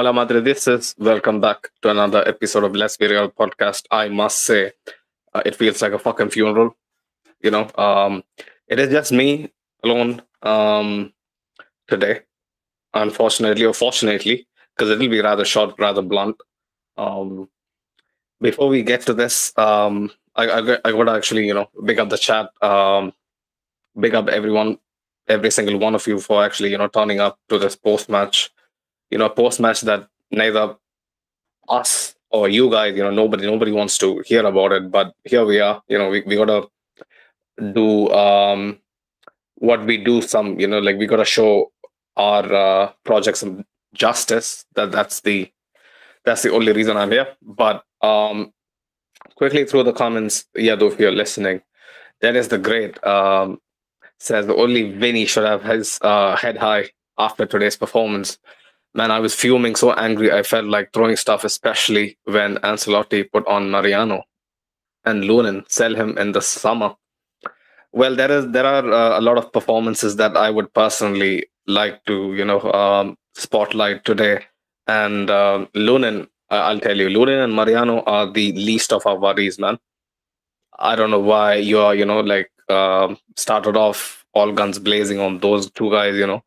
Hola Madridistas, welcome back to another episode of Let's Be Real podcast. I must say, uh, it feels like a fucking funeral. You know, um, it is just me alone um, today, unfortunately or fortunately, because it'll be rather short, rather blunt. Um, before we get to this, um, I, I, I got actually, you know, big up the chat, um, big up everyone, every single one of you for actually, you know, turning up to this post match you know, post match that neither us or you guys, you know, nobody nobody wants to hear about it. But here we are. You know, we, we gotta do um what we do some, you know, like we gotta show our uh project some justice. That that's the that's the only reason I'm here. But um quickly through the comments, yeah, though if you're listening, that is the great um says only Vinny should have his uh head high after today's performance man, I was fuming so angry. I felt like throwing stuff, especially when Ancelotti put on Mariano and Lunin, sell him in the summer. Well, there is there are uh, a lot of performances that I would personally like to you know um, spotlight today. And uh, Lunin, I'll tell you, Lunin and Mariano are the least of our worries, man. I don't know why you are you know like uh, started off all guns blazing on those two guys, you know,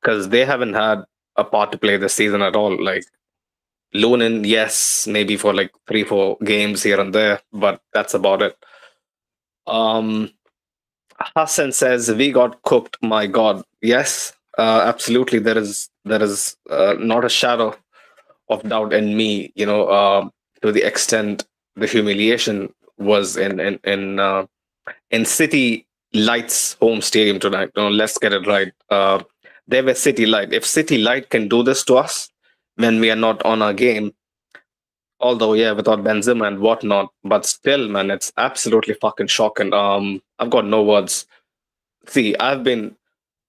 because they haven't had a part to play this season at all. Like Lunin, yes, maybe for like three, four games here and there, but that's about it. Um, Hassan says we got cooked. My God, yes, uh, absolutely. There is there is uh, not a shadow of doubt in me. You know, uh, to the extent the humiliation was in in in uh, in City Lights home stadium tonight. Know, let's get it right. They were City Light. If City Light can do this to us when we are not on our game, although yeah, without Benzema and whatnot, but still, man, it's absolutely fucking shocking. Um, I've got no words. See, I've been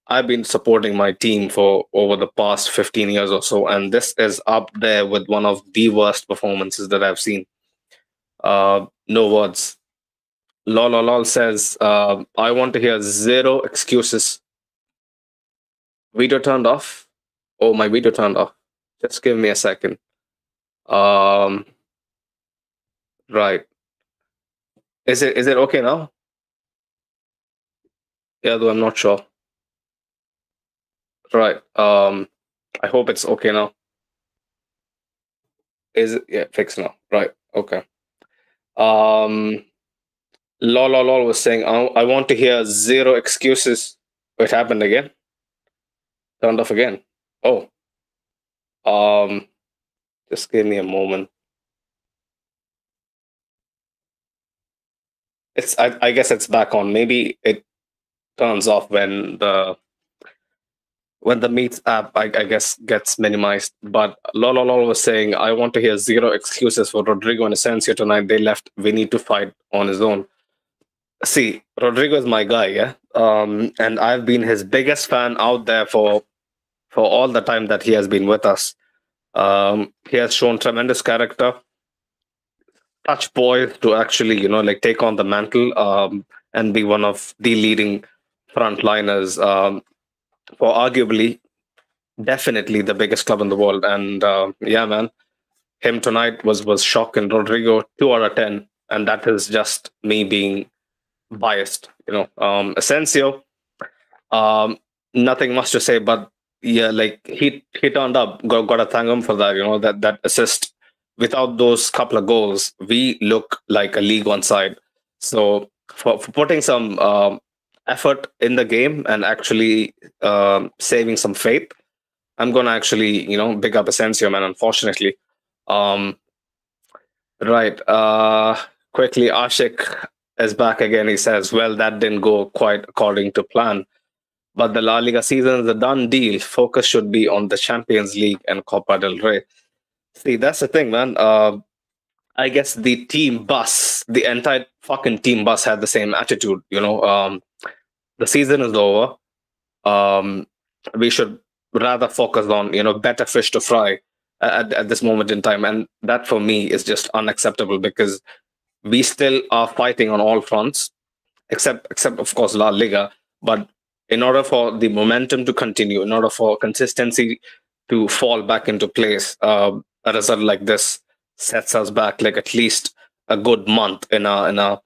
I've been supporting my team for over the past 15 years or so, and this is up there with one of the worst performances that I've seen. Uh, no words. Lol, lol, says, uh, I want to hear zero excuses video turned off. Oh, my video turned off. Just give me a second. Um, right. Is it is it okay now? Yeah, though I'm not sure. Right. Um, I hope it's okay now. Is it yeah fixed now? Right. Okay. Um, lol lol lol was saying I, I want to hear zero excuses. It happened again turned off again. Oh. Um just give me a moment. It's I, I guess it's back on. Maybe it turns off when the when the Meets app I, I guess gets minimized. But Lolo Lolo was saying I want to hear zero excuses for Rodrygo and Asensio tonight. They left we need to fight on his own. See, Rodrygo is my guy, yeah. Um, and I've been his biggest fan out there for for all the time that he has been with us. Um, he has shown tremendous character, touch boy to actually, you know, like take on the mantle um, and be one of the leading frontliners um, for arguably, definitely the biggest club in the world. And uh, yeah, man, him tonight was was shocking. Rodrygo two out of ten, and that is just me being biased. You know, um, Asensio, um, nothing much to say, but yeah, like he he turned up. Got, got to thank him for that. You know that that assist. Without those couple of goals, we look like a league one side. So for, for putting some um, effort in the game and actually um, saving some faith, I'm gonna actually you know big up Asensio, man. Unfortunately, um, right. Uh, quickly, Ashik is back again. He says, "Well, that didn't go quite according to plan." But the La Liga season is a done deal. Focus should be on the Champions League and Copa del Rey. See, that's the thing, man. Uh, I guess the team bus, the entire fucking team bus had the same attitude. You know, um, the season is over. Um, we should rather focus on you know better fish to fry at, at this moment in time, and that for me is just unacceptable because we still are fighting on all fronts, except except of course La Liga. But in order for the momentum to continue, in order for consistency to fall back into place. Uh, a result like this sets us back like at least a good month in a in a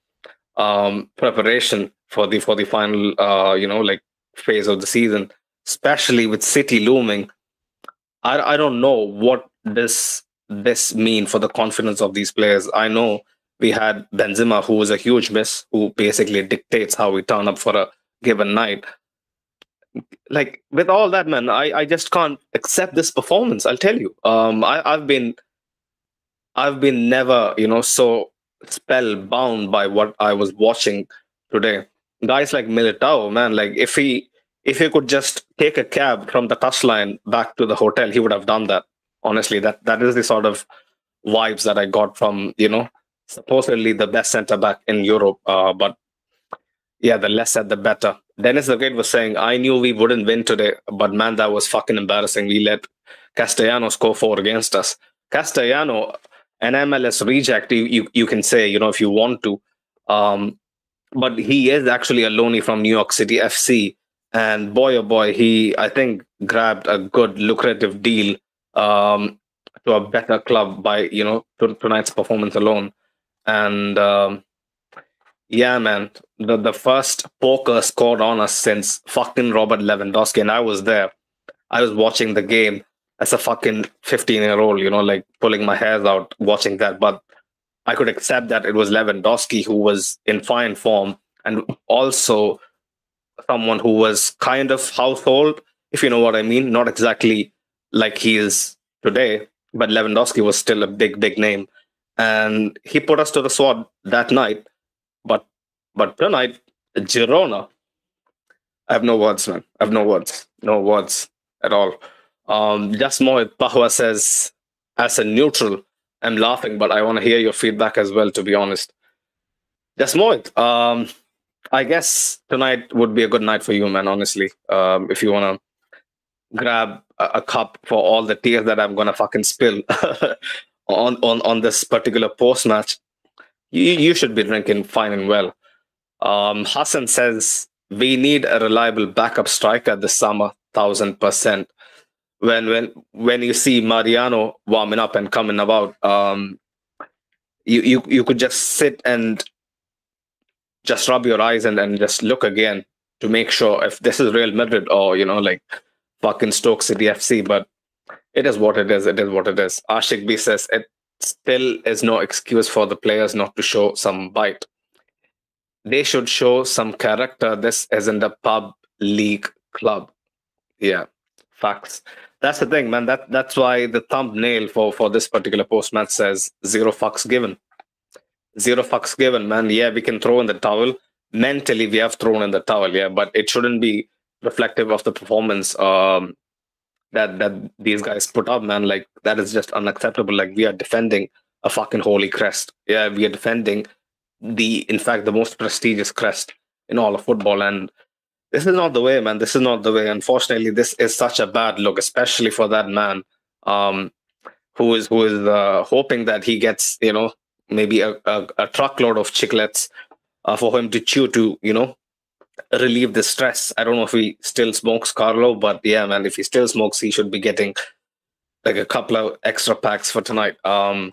um, preparation for the for the final uh, you know like phase of the season, especially with City looming. I I don't know what this this mean for the confidence of these players. I know we had Benzema, who was a huge miss, who basically dictates how we turn up for a given night. Like with all that, man, I, I just can't accept this performance. I'll tell you. Um, I, I've been, I've been never, you know, so spellbound by what I was watching today. Guys like Militao, man, like if he if he could just take a cab from the touchline back to the hotel, he would have done that. Honestly, that that is the sort of vibes that I got from you know supposedly the best centre back in Europe, uh, but yeah, the less said the better. Dennis the Great was saying, I knew we wouldn't win today, but man, that was fucking embarrassing. We let Castellano score four against us. Castellano, an MLS reject, you, you, you can say, you know, if you want to. Um, but he is actually a loanee from New York City FC. And boy, oh boy, he, I think, grabbed a good, lucrative deal um, to a better club by, you know, tonight's performance alone. And um, yeah, man, the, the first poker scored on us since fucking Robert Lewandowski. And I was there. I was watching the game as a fucking 15 year old, you know, like pulling my hairs out watching that. But I could accept that it was Lewandowski who was in fine form and also someone who was kind of household, if you know what I mean. Not exactly like he is today, but Lewandowski was still a big, big name. And he put us to the sword that night. But but tonight, Girona, I have no words, man. I have no words. No words at all. Um, just more, Pahua says, as a neutral, I'm laughing, but I want to hear your feedback as well, to be honest. Just more, um, I guess tonight would be a good night for you, man, honestly. Um, if you want to grab a, a, cup for all the tears that I'm to fucking spill on, on, on this particular post match, you, you should be drinking fine and well. Um, Hassan says, we need a reliable backup striker this summer, thousand percent when when when you see Mariano warming up and coming about, um, you you you could just sit and just rub your eyes and, and just look again to make sure if this is Real Madrid or you know like fucking Stoke City FC. But it is what it is. It is what it is. Ashik B says it still is no excuse for the players not to show some bite. They should show some character. This isn't a pub league club. Yeah, facts that's the thing, man. That that's why the thumbnail for for this particular post match says zero fucks given. Zero fucks given, man. Yeah, we can throw in the towel. Mentally, we have thrown in the towel, yeah, but it shouldn't be reflective of the performance um, that that these guys put up, man. Like that is just unacceptable. Like we are defending a fucking holy crest. Yeah, we are defending the, in fact, the most prestigious crest in all of football, and this is not the way, man. This is not the way. Unfortunately, this is such a bad look, especially for that man um, who is who is uh, hoping that he gets, you know, maybe a, a, a truckload of chiclets uh, for him to chew to, you know, relieve the stress. I don't know if he still smokes Carlo, but yeah, man, if he still smokes, he should be getting like a couple of extra packs for tonight. Um,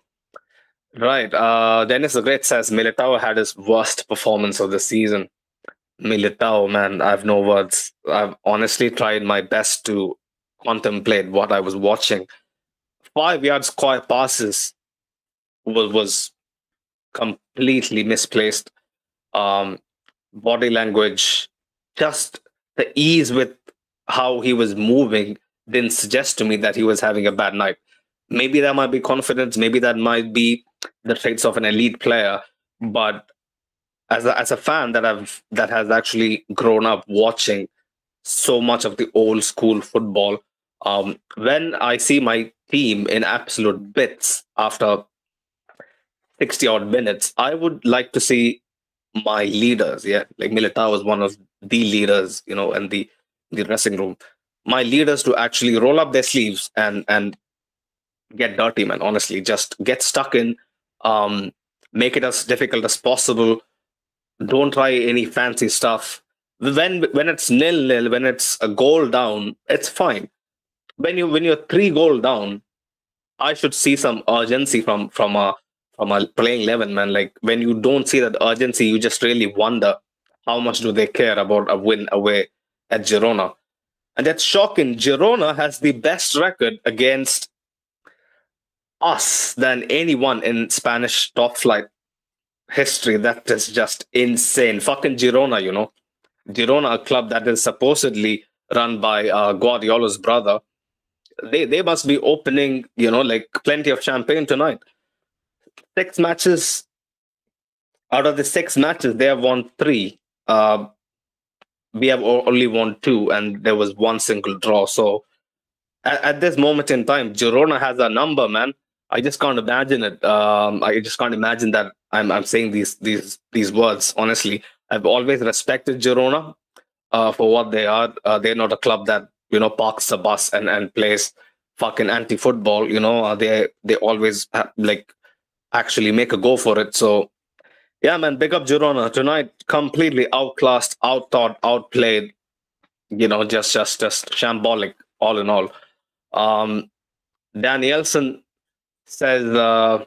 right. Uh, Dennis the Great says Militao had his worst performance of the season. Militao, man, I have no words. I've honestly tried my best to contemplate what I was watching. Five yards quiet passes was was completely misplaced. Um, body language, just the ease with how he was moving didn't suggest to me that he was having a bad night. Maybe that might be confidence. Maybe that might be the traits of an elite player. But as a, as a fan that I've that has actually grown up watching so much of the old school football, um, when I see my team in absolute bits after 60 odd minutes, I would like to see my leaders. Yeah, like Militao was one of the leaders, you know, and the the dressing room. My leaders to actually roll up their sleeves and and get dirty, man. Honestly, just get stuck in, um, make it as difficult as possible don't try any fancy stuff. When when it's nil nil, when it's a goal down, it's fine. when you when you're three goal down, I should see some urgency from from a from a playing eleven man. Like when you don't see that urgency, you just really wonder how much do they care about a win away at Girona. And that's shocking. Girona has the best record against us than anyone in Spanish top flight history. That is just insane. Fucking Girona, you know. Girona, a club that is supposedly run by uh, Guardiola's brother. They they must be opening, you know, like plenty of champagne tonight. Six matches. Out of the six matches, they have won three. Uh, we have only won two, and there was one single draw. So, at, at, this moment in time, Girona has a number, man. I just can't imagine it. Um, I just can't imagine that I'm I'm saying these these these words. Honestly, I've always respected Girona uh, for what they are. Uh, they're not a club that you know parks the bus and and plays fucking anti-football. You know, uh, they they always have, like actually make a go for it. So yeah, man, big up Girona tonight. Completely outclassed, outthought, outplayed. You know, just just just shambolic all in all. Um, Danielson says, uh,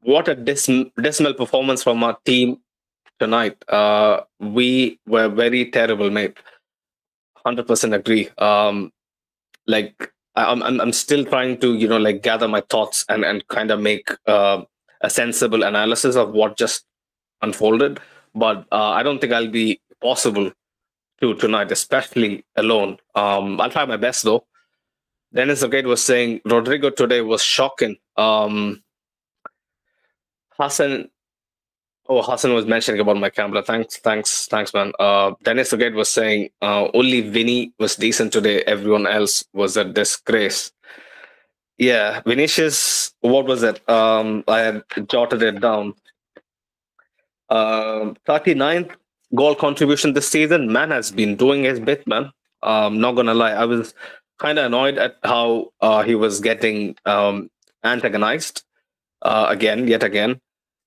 "What a dis- dismal performance from our team tonight. Uh, we were very terrible, mate. Hundred percent agree. Um, like I'm, I'm, I'm still trying to, you know, like gather my thoughts and and kind of make." Uh, a sensible analysis of what just unfolded. But uh, I don't think I'll be possible to tonight, especially alone. Um, I'll try my best though. Dennis Agate was saying Rodrygo today was shocking. Um, Hassan, oh Hassan was mentioning about my camera. Thanks, thanks, thanks, man. Uh, Dennis Agate was saying uh, only Vinny was decent today. Everyone else was a disgrace. Yeah, Vinicius. What was it? Um, I had jotted it down. Um, 39th goal contribution this season. Man has been doing his bit, man. Um, not gonna lie, I was kind of annoyed at how uh, he was getting um, antagonized uh, again, yet again.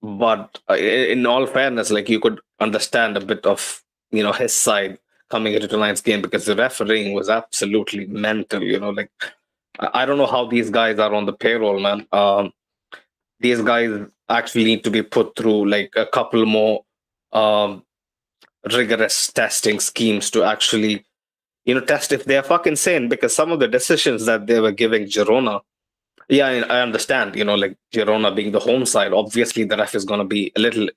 But uh, in all fairness, like you could understand a bit of you know his side coming into tonight's game because the refereeing was absolutely mental. You know, like I don't know how these guys are on the payroll, man. Um, these guys actually need to be put through like a couple more um, rigorous testing schemes to actually, you know, test if they're fucking sane. Because some of the decisions that they were giving Girona, yeah, I understand. You know, like Girona being the home side, obviously the ref is going to be a little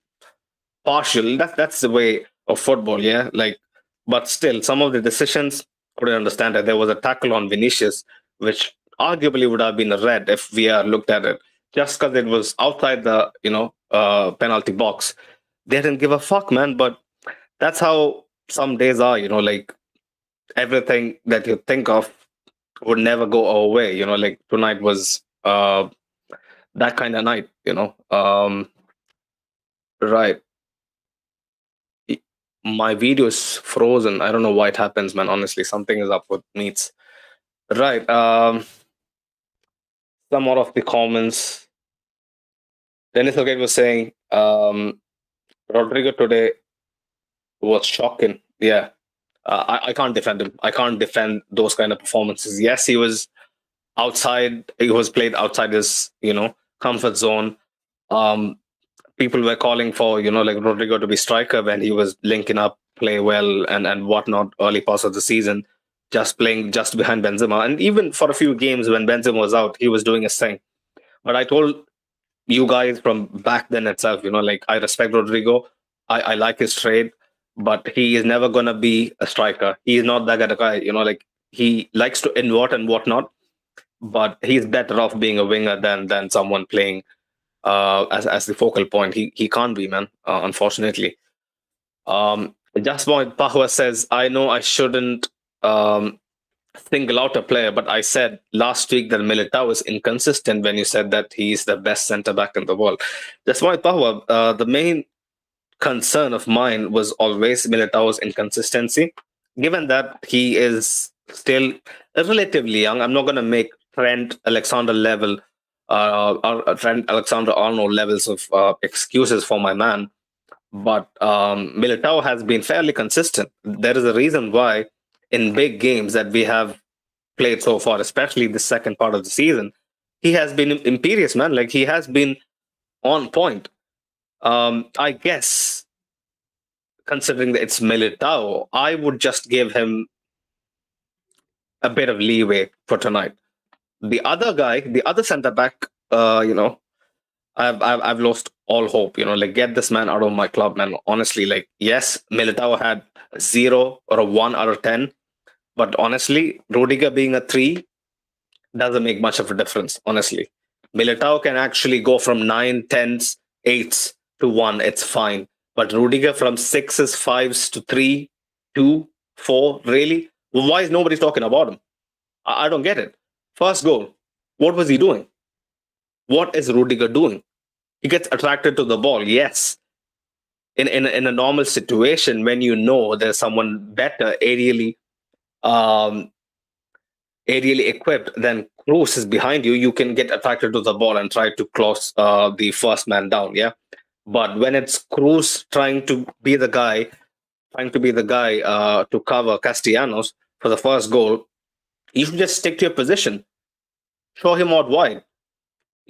partial. That that's the way of football, yeah. Like, but still, some of the decisions couldn't understand that there was a tackle on Vinicius which arguably would have been a red if we are looked at it just because it was outside the you know uh, penalty box. They didn't give a fuck, man. But that's how some days are, you know, like everything that you think of would never go away. You know, like tonight was uh, that kind of night. You know, um, right. My video is frozen. I don't know why it happens, man. Honestly, something is up with meets. Right. Um, some more of the comments. Dennis Elgate was saying um, Rodrygo today was shocking. Yeah. Uh, I, I can't defend him. I can't defend those kind of performances. Yes, he was outside. He was played outside his, you know, comfort zone. Um, people were calling for, you know, like Rodrygo to be striker when he was linking up, play well, and and whatnot early parts of the season just playing just behind Benzema. And even for a few games when Benzema was out, he was doing his thing. But I told you guys from back then itself, you know, like I respect Rodrygo. I, I like his trade, but he is never gonna be a striker. He is not that kind of guy, you know, like he likes to invert and whatnot, but he's better off being a winger than than someone playing uh as as the focal point. He he can't be, man, uh, unfortunately. Um just point Pahua says, I know I shouldn't um, single out a player, but I said last week that Militao is inconsistent when you said that he's the best centre back in the world. That's why, Pahwa, uh, the main concern of mine was always Militao's inconsistency. Given that he is still relatively young, I'm not going to make Trent Alexander level uh, or Trent Alexander Arnold levels of uh, excuses for my man. But um, Militao has been fairly consistent. There is a reason why in big games that we have played so far, especially the second part of the season, he has been imperious, man. Like he has been on point. Um, I guess, considering that it's Militao, I would just give him a bit of leeway for tonight. The other guy, the other centre back, uh, you know, I've, I've I've lost all hope. You know, like get this man out of my club, man. Honestly, like yes, Militao had zero or a one out of ten, but honestly, Rudiger being a three doesn't make much of a difference. Honestly, Militao can actually go from nine, tens, eights to one. It's fine, but Rudiger from sixes, fives to three, two, four. Really, why is nobody talking about him? I, I don't get it. First goal, what was he doing? What is Rudiger doing? He gets attracted to the ball, yes. In, in, in a normal situation, when you know there's someone better aerially um, aerially equipped than Kroos is behind you, you can get attracted to the ball and try to close uh, the first man down. Yeah. But when it's Kroos trying to be the guy, trying to be the guy uh, to cover Castellanos for the first goal, you should just stick to your position. Show him out wide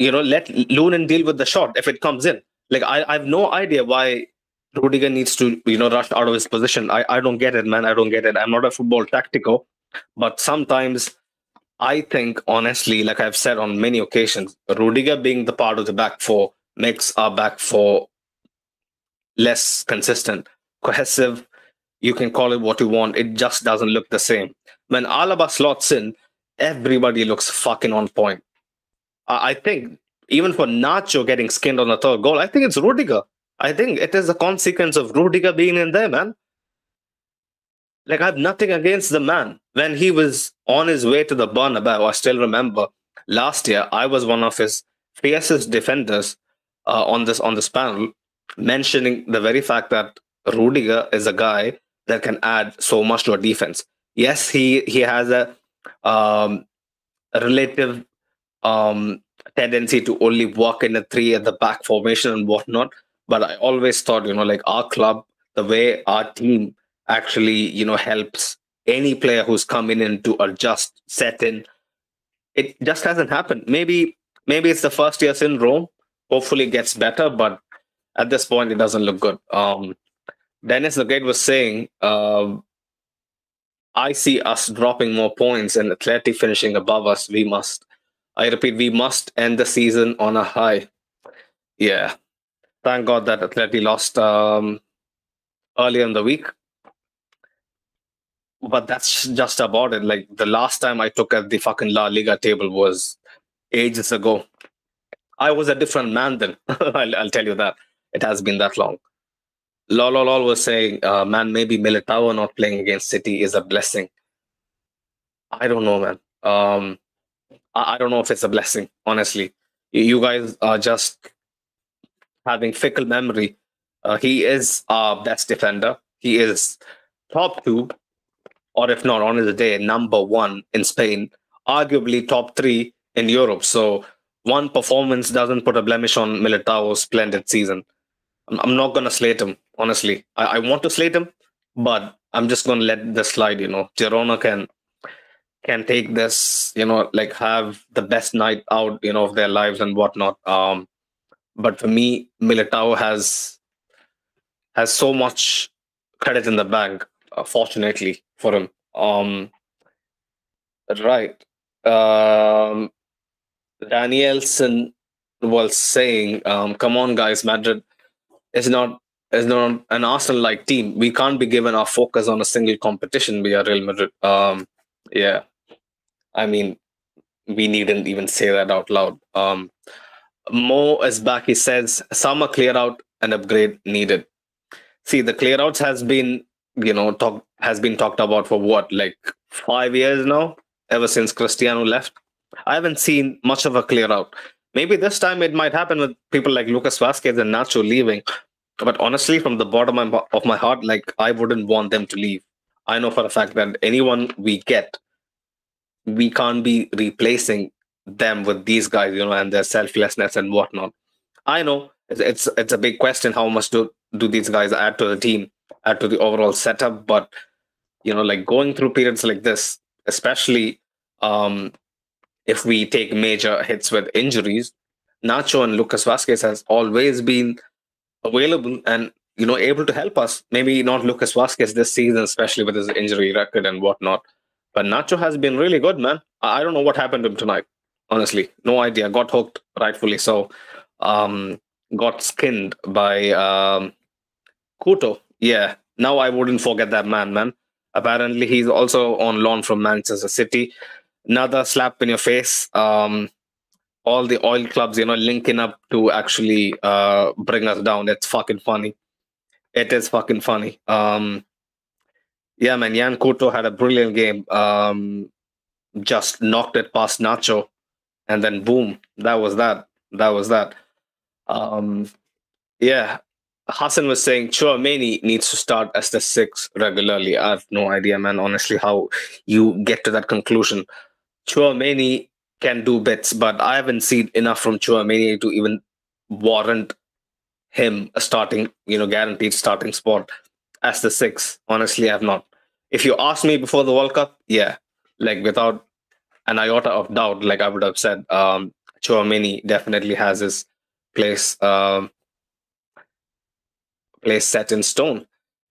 you know, let Lunin deal with the shot if it comes in. Like I, I have no idea why Rudiger needs to, you know, rush out of his position. I, I don't get it, man. I don't get it. I'm not a football tactical, but sometimes I think, honestly, like I've said on many occasions, Rudiger being the part of the back four makes our back four less consistent, cohesive. You can call it what you want. It just doesn't look the same. When Alaba slots in, everybody looks fucking on point. I think even for Nacho getting skinned on the third goal, I think it's Rudiger. I think it is a consequence of Rudiger being in there, man. Like I have nothing against the man. When he was on his way to the Bernabeu, I still remember last year I was one of his fiercest defenders uh, on this on this panel, mentioning the very fact that Rudiger is a guy that can add so much to a defense. Yes, he he has a um, relative um, tendency to only walk in a three at the back formation and whatnot. But I always thought, you know, like our club, the way our team actually, you know, helps any player who's coming in to adjust, set in. It just hasn't happened. Maybe, maybe it's the first year syndrome. Hopefully, it gets better, but at this point, it doesn't look good. Um, Dennis the was saying, uh, I see us dropping more points and Athletic finishing above us. We must I repeat, we must end the season on a high. Yeah. Thank God that Atleti lost um, earlier in the week. But that's just about it. Like the last time I took at the fucking La Liga table was ages ago. I was a different man then. I'll, I'll, tell you that. It has been that long. Lol, lol, was saying, uh, man, maybe Militao not playing against City is a blessing. I don't know, man. Um, I don't know if it's a blessing, honestly. You guys are just having fickle memory. Uh, he is our best defender. He is top two, or if not on his day, number one in Spain, arguably top three in Europe. So one performance doesn't put a blemish on Militao's splendid season. I'm, not going to slate him, honestly. I, I want to slate him, but I'm just going to let this slide. You know, Girona can can take this, you know, like have the best night out, you know, of their lives and whatnot. Um, but for me, Militao has has so much credit in the bank, uh, fortunately for him. Um, right. Um, Danielson was saying, um, "Come on, guys, Madrid is not is not an Arsenal-like team. We can't be given our focus on a single competition. We are Real Madrid." Um, yeah, I mean, we needn't even say that out loud. Um, Mo is back. He says, summer clear out and upgrade needed. See, the clear outs has been, you know, talk has been talked about for what, like five years now, ever since Cristiano left. I haven't seen much of a clear out. Maybe this time it might happen with people like Lucas Vasquez and Nacho leaving. But honestly, from the bottom of my heart, like I wouldn't want them to leave. I know for a fact that anyone we get we can't be replacing them with these guys, you know, and their selflessness and whatnot. I know it's it's, it's a big question how much do do these guys add to the team, add to the overall setup, but you know, like going through periods like this, especially um, if we take major hits with injuries, Nacho and Lucas Vasquez has always been available and you know able to help us. Maybe not Lucas Vasquez this season, especially with his injury record and whatnot. But Nacho has been really good, man. I don't know what happened to him tonight. Honestly, no idea. Got hooked, rightfully so. Um, got skinned by um, Couto. Yeah, now I wouldn't forget that man, man. Apparently, he's also on loan from Manchester City. Another slap in your face. Um, all the oil clubs, you know, linking up to actually uh, bring us down. It's fucking funny. It is fucking funny. Um, yeah, man. Yan Couto had a brilliant game. Um, just knocked it past Nacho, and then boom, that was that. That was that. Um, yeah, Hassan was saying Chouameni needs to start as the six regularly. I have no idea, man. Honestly, how you get to that conclusion. Chouameni can do bits, but I haven't seen enough from Chouameni to even warrant him a starting, you know, guaranteed starting spot as the six. Honestly, I have not. If you asked me before the World Cup, yeah, like without an iota of doubt, like I would have said, um, Chouameni definitely has his place. Um, place set in stone.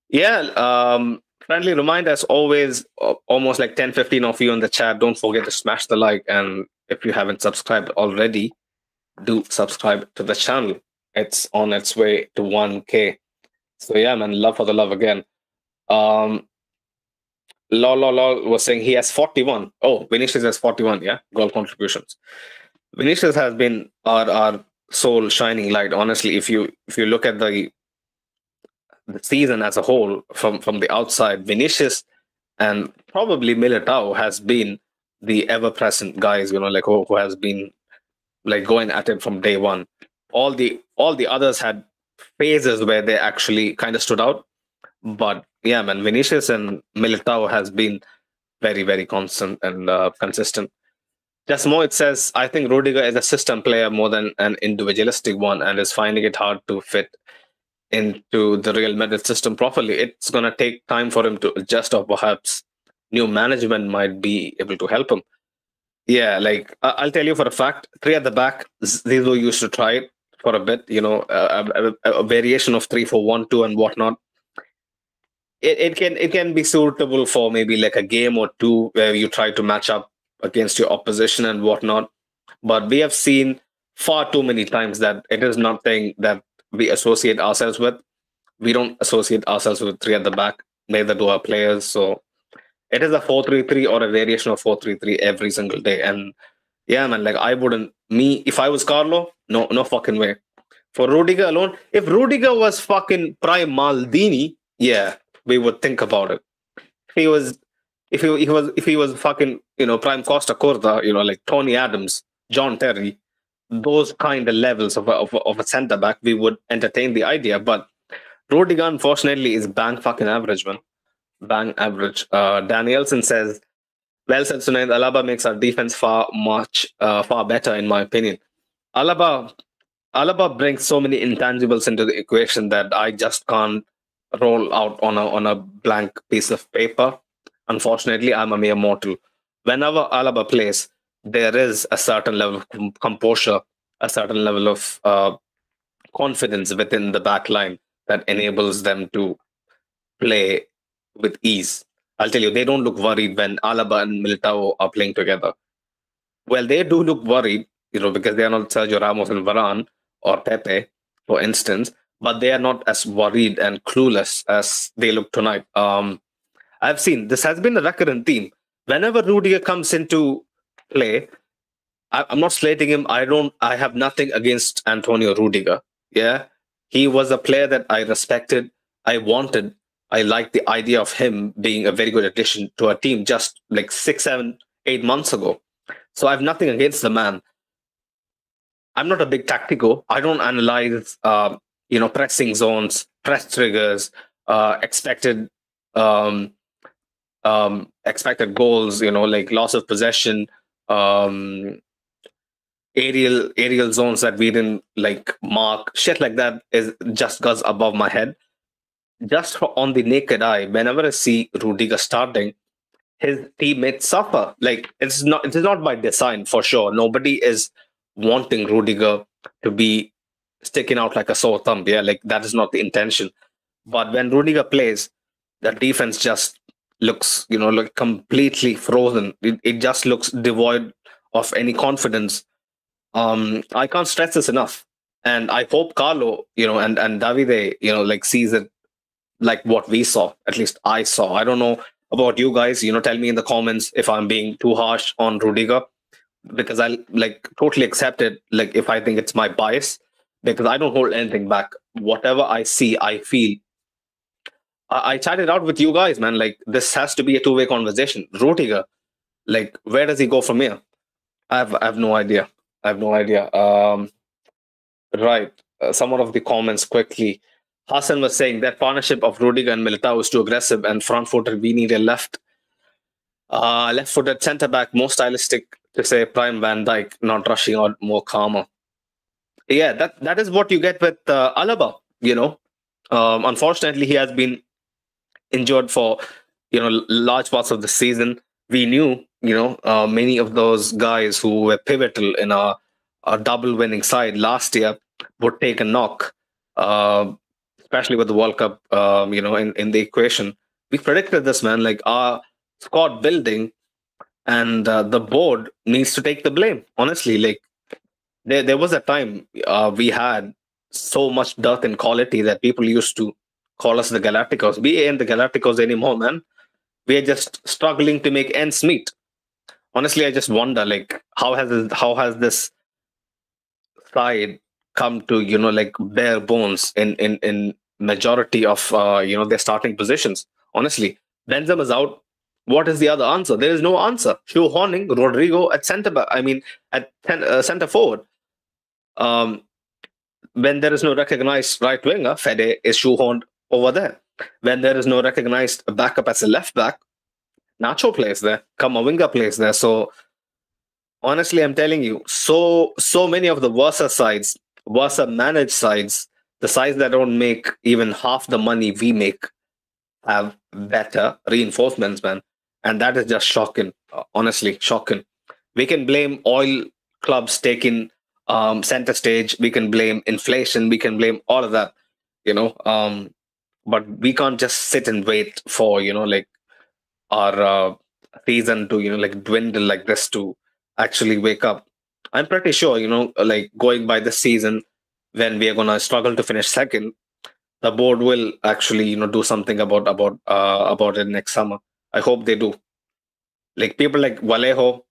Yeah, um, friendly reminder as always, almost like 10, 15 of you in the chat. Don't forget to smash the like. And if you haven't subscribed already, do subscribe to the channel. It's on its way to 1K. So yeah, man, love for the love again. Um, Lol, lol, lol was saying he has 41. Oh, Vinicius has 41, yeah, goal contributions. Vinicius has been our, our sole shining light. Honestly, if you if you look at the the season as a whole from from the outside, Vinicius and probably Militao has been the ever present guys, you know, like who, who has been like going at it from day one. All the all the others had phases where they actually kind of stood out, but yeah, man, Vinicius and Militao has been very very constant and uh, consistent. Just more, it says I think Rudiger is a system player more than an individualistic one, and is finding it hard to fit into the Real Madrid system properly. It's going to take time for him to adjust, or perhaps new management might be able to help him. Yeah, like I'll tell you for a fact, three at the back, Zizou used to try it for a bit, you know, a, a, a variation of three, four, one, two, and whatnot. It, it can it can be suitable for maybe like a game or two where you try to match up against your opposition and whatnot. But we have seen far too many times that it is nothing that we associate ourselves with. We don't associate ourselves with three at the back, neither do our players. So it is a 4-3-3 or a variation of 4-3-3 every single day. And yeah, man, like I wouldn't me if I was Carlo, no, no fucking way. For Rudiger alone, if Rudiger was fucking prime Maldini, yeah, we would think about it. If he was if he, he was if he was fucking, you know, prime Costacurta, you know, like Tony Adams, John Terry, those kind of levels of a, of, a, of a center back, we would entertain the idea. But Rudiger, unfortunately, is bang fucking average, man. Bang average. Uh, Danielson says, well said, Sunaid. Alaba makes our defense far much uh, far better, in my opinion. Alaba, Alaba brings so many intangibles into the equation that I just can't roll out on a on a blank piece of paper. Unfortunately, I'm a mere mortal. Whenever Alaba plays, there is a certain level of composure, a certain level of uh, confidence within the back line that enables them to play with ease. I'll tell you, they don't look worried when Alaba and Militao are playing together. Well, they do look worried, you know, because they are not Sergio Ramos and Varane or Pepe, for instance, but they are not as worried and clueless as they look tonight. Um, I've seen this has been a recurrent theme. Whenever Rudiger comes into play. I, am not slating him. I don't. I have nothing against Antonio Rudiger. Yeah, he was a player that I respected. I wanted. I liked the idea of him being a very good addition to our team just like six, seven, eight months ago. So I have nothing against the man. I'm not a big tactical. I don't analyze, uh, you know, pressing zones, press triggers, uh, expected, um, um, expected goals. You know, like loss of possession, um, aerial aerial zones that we didn't like mark shit like that is just goes above my head just on the naked eye whenever i see rudiger starting his teammates suffer. Like it's not it is not by design for sure. Nobody is wanting Rudiger to be sticking out like a sore thumb. Yeah, like that is not the intention. But when Rudiger plays, the defense just looks, you know, like completely frozen. It, it just looks devoid of any confidence. Um, I can't stress this enough. And I hope Carlo, you know, and, and Davide, you know, like sees it like what we saw. At least I saw. I don't know about you guys. You know, tell me in the comments if I'm being too harsh on Rudiger because I like totally accept it. Like if I think it's my bias, because I don't hold anything back. Whatever I see, I feel. I, chatted out with you guys, man. Like this has to be a two-way conversation. Rudiger, like where does he go from here? I have I have no idea. I have no idea. Um, right. Uh, some of the comments quickly. Hassan was saying that partnership of Rudiger and Militao is too aggressive and front-footed. We need a left, uh, left-footed centre back, more stylistic to say prime Van Dijk, not rushing or more calmer. Yeah, that that is what you get with uh, Alaba. You know, um, unfortunately, he has been injured for you know large parts of the season. We knew, you know, uh, many of those guys who were pivotal in our, our double winning side last year would take a knock. Uh, especially with the World Cup, um, you know, in, in the equation. We predicted this, man. Like our squad building and uh, the board needs to take the blame. Honestly, like there there was a time uh, we had so much dearth in quality that people used to call us the Galacticos. We ain't the Galacticos anymore, man. We are just struggling to make ends meet. Honestly, I just wonder, like, how has this, how has this side come to you know like bare bones in in in majority of uh, you know their starting positions. Honestly, Benzema is out. What is the other answer? There is no answer. Shoehorning Rodrygo at centre back. I mean, at ten, uh, centre forward. Um, when there is no recognized right winger, Fede is shoehorned over there. When there is no recognized backup as a left back, Nacho plays there. Camavinga plays there. So honestly, I'm telling you, so so many of the Versa sides, Versa managed sides, the sides that don't make even half the money we make, have better reinforcements, man. And that is just shocking. Honestly, shocking. We can blame oil clubs taking um, center stage. We can blame inflation. We can blame all of that. You know, um, but we can't just sit and wait for you know like our uh, season to you know like dwindle like this to actually wake up. I'm pretty sure you know like going by the season when we are going to struggle to finish second the board will actually you know do something about about uh, about it next summer. I hope they do. Like people like Vallejo,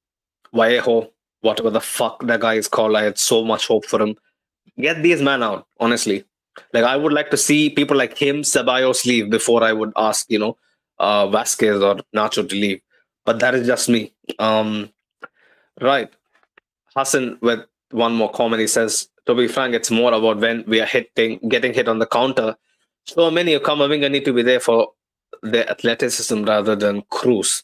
Vallejo, whatever the fuck that guy is called i had so much hope for him. Get these men out honestly like I would like to see people like him, Ceballos leave before I would ask, you know, uh, Vasquez or Nacho to leave. But that is just me. Um, right. Hassan with one more comment. He says, to be frank, it's more about when we are hitting, getting hit on the counter. So many of Camavinga need to be there for their athleticism rather than Kroos.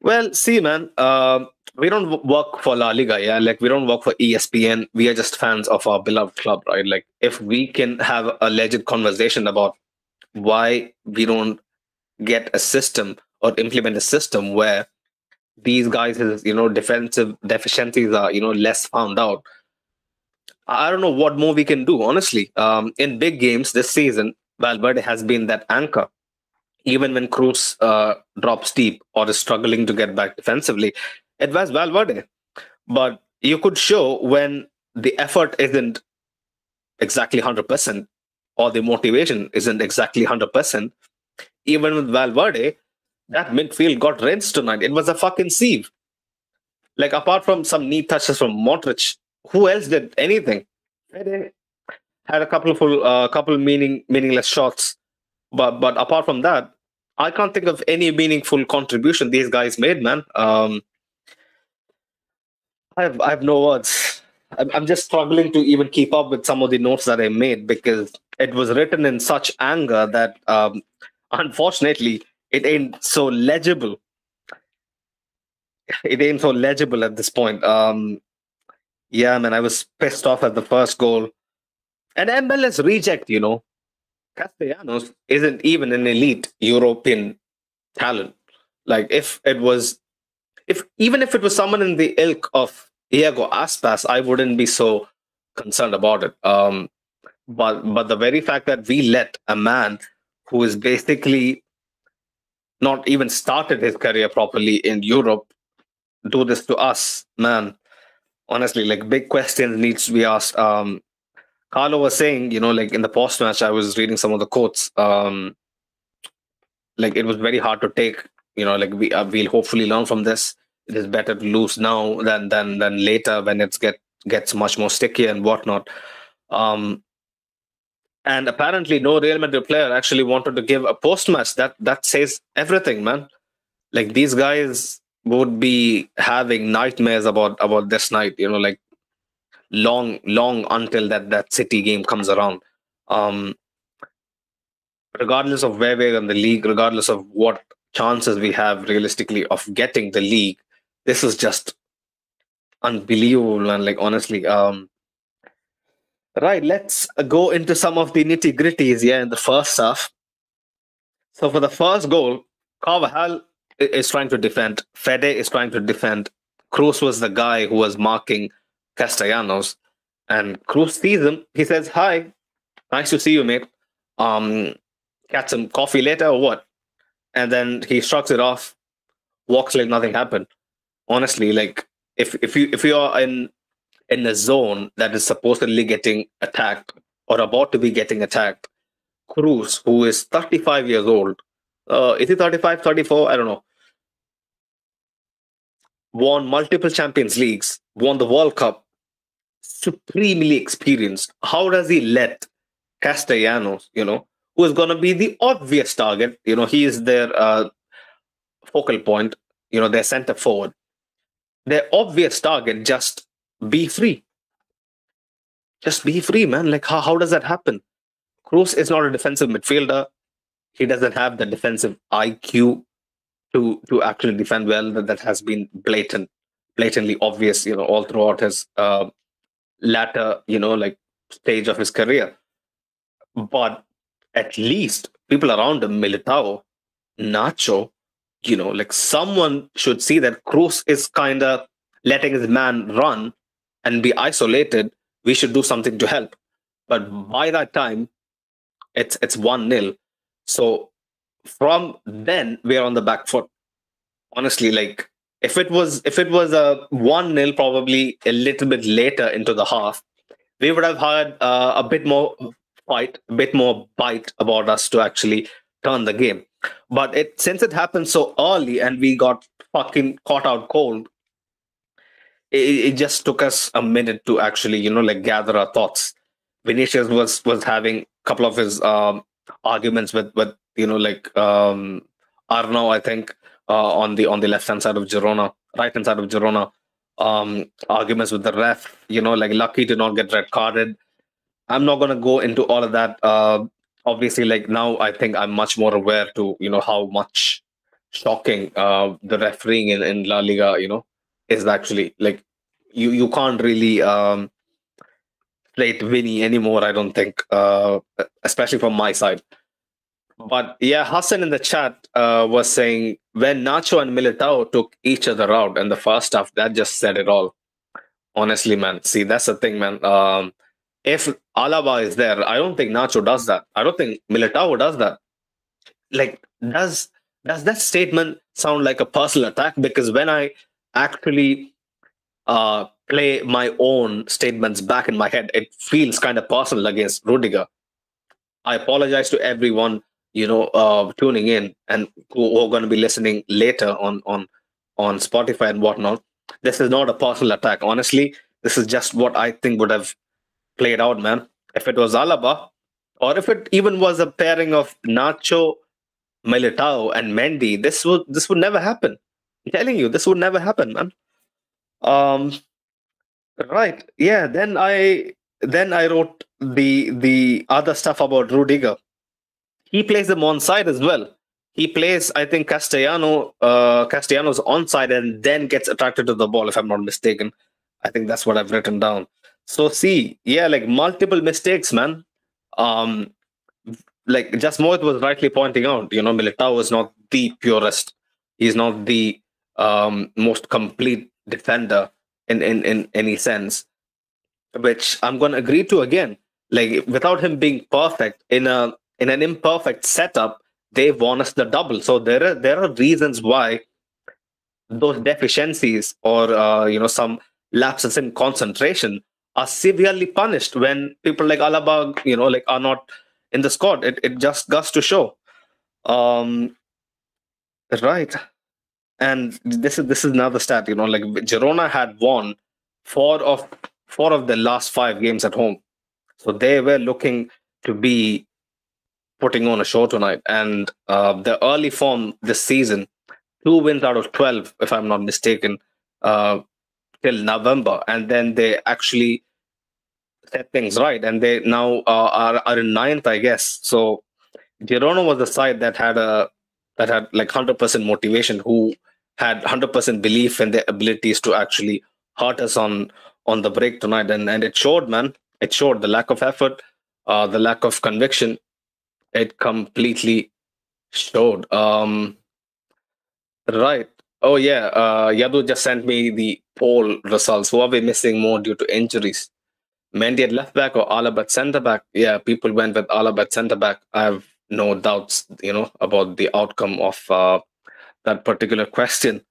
Well, see, man, uh, we don't work for La Liga, yeah. Like we don't work for ESPN. We are just fans of our beloved club, right? Like if we can have a legit conversation about why we don't get a system or implement a system where these guys' you know defensive deficiencies are you know less found out. I don't know what more we can do, honestly. Um, in big games this season, Valverde has been that anchor. Even when Kroos uh, drops deep or is struggling to get back defensively, it was Valverde. But you could show when the effort isn't exactly 100% or the motivation isn't exactly 100%, even with Valverde, that midfield got rinsed tonight. It was a fucking sieve. Like, apart from some neat touches from Modric, who else did anything? Had a couple of uh, couple meaning meaningless shots, but but apart from that, I can't think of any meaningful contribution these guys made, man. Um, I have I have no words. I'm, I'm just struggling to even keep up with some of the notes that I made because it was written in such anger that um, unfortunately it ain't so legible. It ain't so legible at this point. Um, yeah, man, I was pissed off at the first goal. And MLS reject, you know, Castellanos isn't even an elite European talent. Like if it was, if even if it was someone in the ilk of Iago Aspas, I wouldn't be so concerned about it. Um, but but the very fact that we let a man who is basically not even started his career properly in Europe do this to us, man. Honestly, like big questions needs to be asked. Um, Carlo was saying, you know, like in the post match, I was reading some of the quotes. Um, like it was very hard to take. You know, like we uh, we'll hopefully learn from this. It is better to lose now than than than later when it's get gets much more sticky and whatnot. Um, and apparently, no Real Madrid player actually wanted to give a post match. That that says everything, man. Like these guys would be having nightmares about about this night. You know, like long long until that that City game comes around. Um, regardless of where we're in the league, regardless of what chances we have realistically of getting the league, this is just unbelievable and like honestly um right let's go into some of the nitty gritties yeah in the first half. So for the first goal carvajal is trying to defend. Fede is trying to defend. Kroos was the guy who was marking castellanos. And kroos sees him. He says hi nice to see you mate. Um catch some coffee later or what? And then he shrugs it off. Walks like nothing happened. Honestly like if if you if you are in in a zone that is supposedly getting attacked or about to be getting attacked, Kroos, who is 35 years old, uh, is he 35, 34? I don't know. Won multiple Champions Leagues, won the World Cup, supremely experienced. How does he let Castellanos, you know, who is going to be the obvious target, you know, he is their uh, focal point, you know, their center forward their obvious target just be free. Just be free, man. Like how, how does that happen? Kroos is not a defensive midfielder. He doesn't have the defensive IQ to to actually defend well. That, that has been blatant, blatantly obvious, you know, all throughout his uh, latter, you know, like stage of his career. But at least people around him, Militao, Nacho, you know, like someone should see that Kroos is kind of letting his man run and be isolated. We should do something to help. But by that time, it's it's one nil. So from then we're on the back foot. Honestly, like if it was if it was a one nil, probably a little bit later into the half, we would have had uh, a bit more fight, a bit more bite about us to actually turn the game. But it since it happened so early and we got fucking caught out cold, it, it just took us a minute to actually, you know, like gather our thoughts. Vinicius was was having a couple of his um, arguments with with you know like um, Arnau, I think, on the on the left hand side of Girona, right hand side of Girona. Um, arguments with the ref, you know, like lucky to not get red carded. I'm not gonna go into all of that. Uh, obviously like now i think i'm much more aware to you know how much shocking uh the refereeing in, in la liga you know is actually like you you can't really um play Vinny anymore i don't think uh especially from my side but yeah hassan in the chat uh was saying when nacho and militao took each other out in the first half that just said it all honestly man see that's the thing man um if Alaba is there, I don't think Nacho does that. I don't think Militao does that. Like, does does that statement sound like a personal attack? Because when I actually uh, play my own statements back in my head, it feels kind of personal against Rudiger. I apologize to everyone, you know, uh, tuning in and who are going to be listening later on on on Spotify and whatnot. This is not a personal attack. Honestly, this is just what I think would have played out, man. If it was Alaba, or if it even was a pairing of Nacho, Militao, and Mendy, this would this would never happen. I'm telling you, this would never happen, man. Um, right, yeah. Then I then I wrote the the other stuff about Rudiger. He plays them on side as well. He plays, I think, Castellano, uh, Castellanos on side and then gets attracted to the ball, if I'm not mistaken. I think that's what I've written down. So see, yeah, like multiple mistakes, man. Um, like just Mohit was rightly pointing out, you know, Militao is not the purest He's not the um, most complete defender in, in, in any sense, which I'm going to agree to again. Like without him being perfect in a in an imperfect setup, they won us the double. So there are there are reasons why those deficiencies or uh, you know some lapses in concentration are severely punished when people like Alaba, you know, like are not in the squad. It it just goes to show. Um, right and this is this is another stat you know like girona had won four of four of the last five games at home so they were looking to be putting on a show tonight. And uh, the early form this season two wins out of 12 if i'm not mistaken uh, till november. And then they actually set things right. And they now uh, are, are in ninth i guess. So girona was the side that had a that had like 100% motivation who had 100% belief in their abilities to actually hurt us on on the break tonight. And and it showed man. It showed the lack of effort uh the lack of conviction it completely showed um right oh yeah uh yadu just sent me the poll results who are we missing more due to injuries Mendy at left back or Alaba at centre back? Yeah, people went with Alaba at centre back. I have no doubts, you know, about the outcome of uh, that particular question.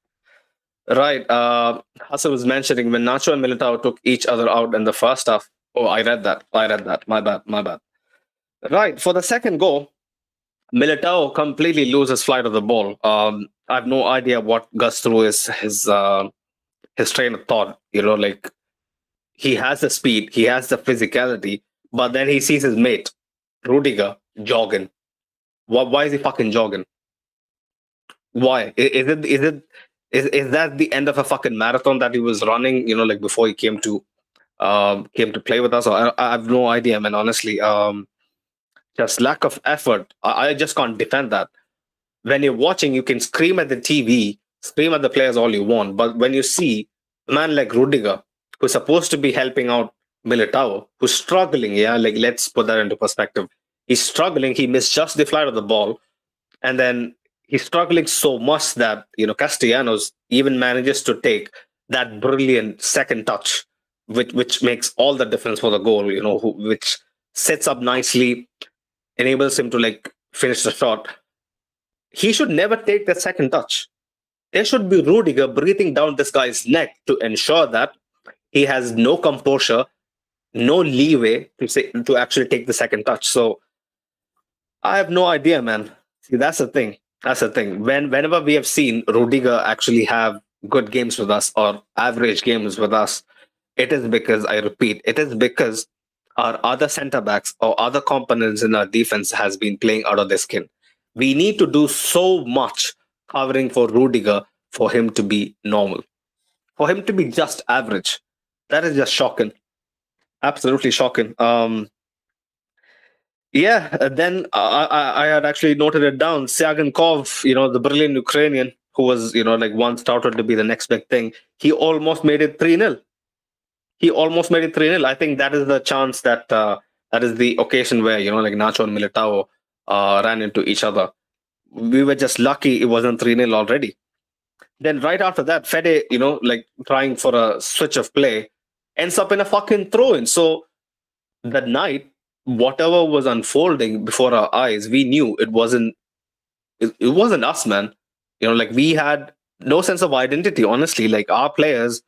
Right. Uh, Hassan was mentioning when Nacho and Militao took each other out in the first half. Oh, I read that. I read that. My bad. My bad. Right. For the second goal, Militao completely loses flight of the ball. Um, I have no idea what goes through his his uh, his train of thought. You know, like he has the speed, he has the physicality, but then he sees his mate Rudiger jogging. Why, why is he fucking jogging? Why is it is it is, is that the end of a fucking marathon that he was running? You know, like before he came to um, came to play with us. I, I have no idea, man. Honestly, um, just lack of effort. I, I just can't defend that. When you're watching, you can scream at the TV, scream at the players all you want, but when you see a man like Rudiger, who's supposed to be helping out Militao, who's struggling, yeah, like let's put that into perspective. He's struggling. He missed just the flight of the ball, and then he's struggling so much that you know Castellanos even manages to take that brilliant second touch, which which makes all the difference for the goal. You know, who, which sets up nicely, enables him to like finish the shot. He should never take that second touch. There should be Rudiger breathing down this guy's neck to ensure that he has no composure, no leeway to say to actually take the second touch. So I have no idea, man. See, that's the thing. That's the thing. When whenever we have seen Rudiger actually have good games with us or average games with us, it is because I repeat, it is because our other centre backs or other components in our defense has been playing out of their skin. We need to do so much covering for Rudiger for him to be normal, for him to be just average. That is just shocking, absolutely shocking. Um, yeah, then I, I, I had actually noted it down. Kov, you know, the brilliant Ukrainian who was, you know, like once touted to be the next big thing, he almost made it 3 0. He almost made it 3 0. I think that is the chance that, uh, that is the occasion where, you know, like Nacho and Militao uh, ran into each other. We were just lucky it wasn't 3 0 already. Then right after that, Fede, you know, like trying for a switch of play, ends up in a fucking throw in. So that night, whatever was unfolding before our eyes, we knew it wasn't it, it wasn't us, man. You know, like we had no sense of identity, honestly. Like our players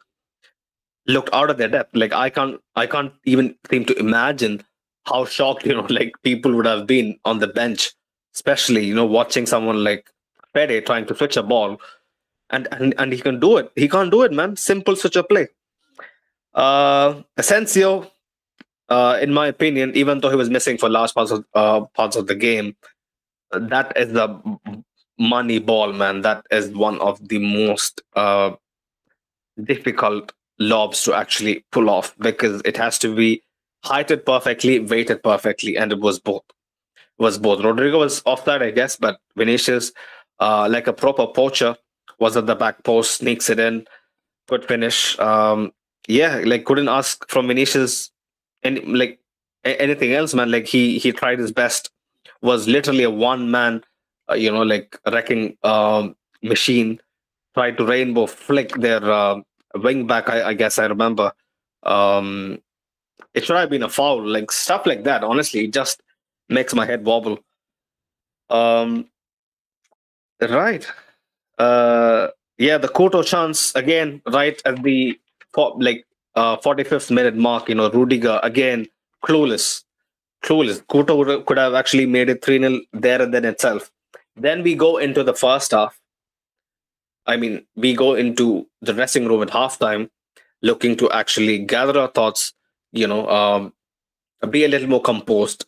looked out of their depth. Like I can't I can't even seem to imagine how shocked, you know, like people would have been on the bench, especially, you know, watching someone like Fede trying to switch a ball. And, and and he can do it. He can't do it, man. Simple switch a play. Uh Asensio, uh, in my opinion, even though he was missing for large parts of uh, parts of the game, that is the money ball, man. That is one of the most uh, difficult lobs to actually pull off because it has to be heighted perfectly, weighted perfectly, and it was both. It was both. Rodrygo was offside, I guess, but Vinicius, uh, like a proper poacher, was at the back post, sneaks it in, good finish. Um, yeah, like couldn't ask from Vinicius and like anything else, man. Like he he tried his best. Was literally a one man, uh, you know, like wrecking um, machine tried to rainbow flick their uh, wing back. I, I, guess I remember. Um, it should have been a foul, like stuff like that. Honestly, it just makes my head wobble. Um, right. Uh, yeah, the Couto chance again, right at the like uh, 45th minute mark. You know, Rudiger again clueless, clueless. Couto could have actually made it 3 0 there and then itself. Then we go into the first half. I mean, we go into the dressing room at halftime looking to actually gather our thoughts, you know, um, be a little more composed,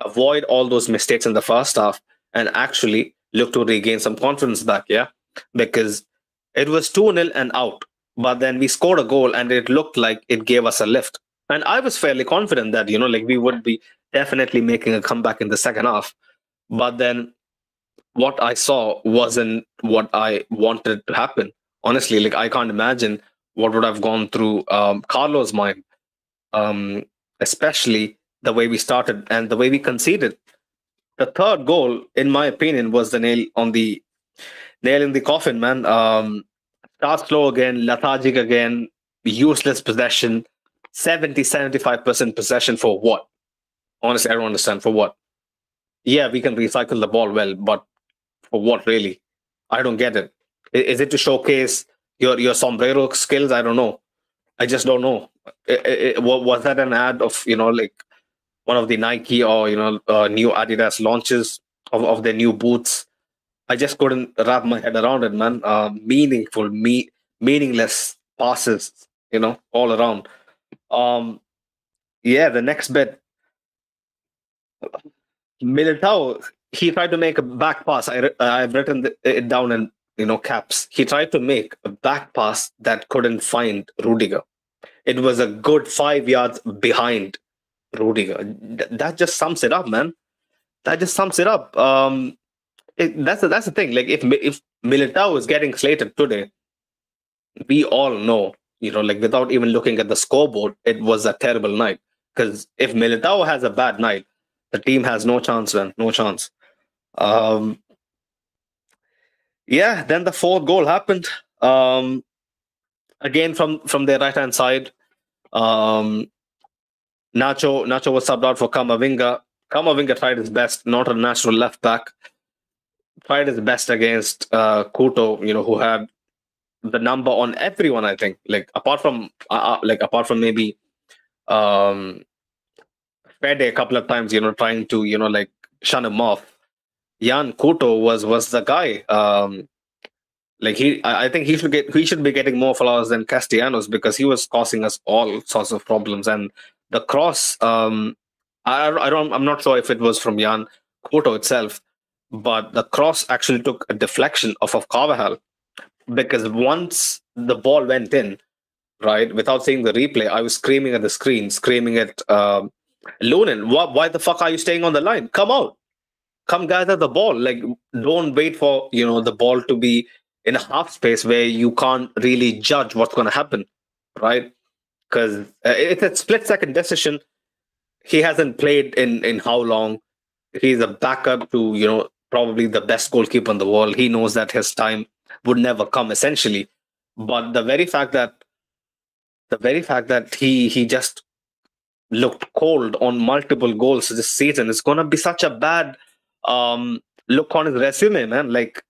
avoid all those mistakes in the first half, and actually look to regain some confidence back. Yeah. Because it was 2 0 and out. But then we scored a goal and it looked like it gave us a lift. And I was fairly confident that, you know, like we would be definitely making a comeback in the second half. But then what I saw wasn't what I wanted to happen. Honestly, like I can't imagine what would have gone through um, Carlo's mind, um, especially the way we started and the way we conceded. The third goal, in my opinion, was the nail on the nail in the coffin, man. Um, start slow again, lethargic again, useless possession, 70, 75% possession for what? Honestly, I don't understand. For what? Yeah, we can recycle the ball well, but what really? I don't get it. Is it to showcase your your sombrero skills? I don't know. I just don't know. It, it, was that an ad of you know like one of the Nike or you know uh, new Adidas launches of, of their new boots? I just couldn't wrap my head around it, man. Uh, meaningful, me meaningless passes, you know, all around. Um, yeah, the next bit, Militao he tried to make a back pass. I, I've written it down in you know caps. He tried to make a back pass that couldn't find Rudiger. It was a good five yards behind Rudiger. That just sums it up, man. That just sums it up. Um, it, that's the, that's the thing. Like if if Militao is getting slated today, we all know, you know, like without even looking at the scoreboard, it was a terrible night. Because if Militao has a bad night, the team has no chance, man. No chance. Um, yeah, then the fourth goal happened. Um, again from from their right hand side. Um, Nacho Nacho was subbed out for Camavinga. Camavinga tried his best, not a natural left back. Tried his best against uh, Couto, you know, who had the number on everyone. I think, like apart from uh, uh like apart from maybe um, Fede a couple of times, you know, trying to you know like shun him off. Yan Couto was was the guy. Um, like he, I think he should get he should be getting more flowers than Castellanos because he was causing us all sorts of problems. And the cross, um, I, I don't, I'm not sure if it was from Yan Couto itself, but the cross actually took a deflection off of Carvajal because once the ball went in, right, without seeing the replay, I was screaming at the screen, screaming at um, Lunin, why, why the fuck are you staying on the line? Come out come gather the ball. Like, don't wait for you know the ball to be in a half space where you can't really judge what's going to happen, right? Because uh, it's a split second decision. He hasn't played in in how long? He's a backup to you know probably the best goalkeeper in the world. He knows that his time would never come essentially, but the very fact that the very fact that he he just looked cold on multiple goals this season is going to be such a bad um, look on his resume, man. Like,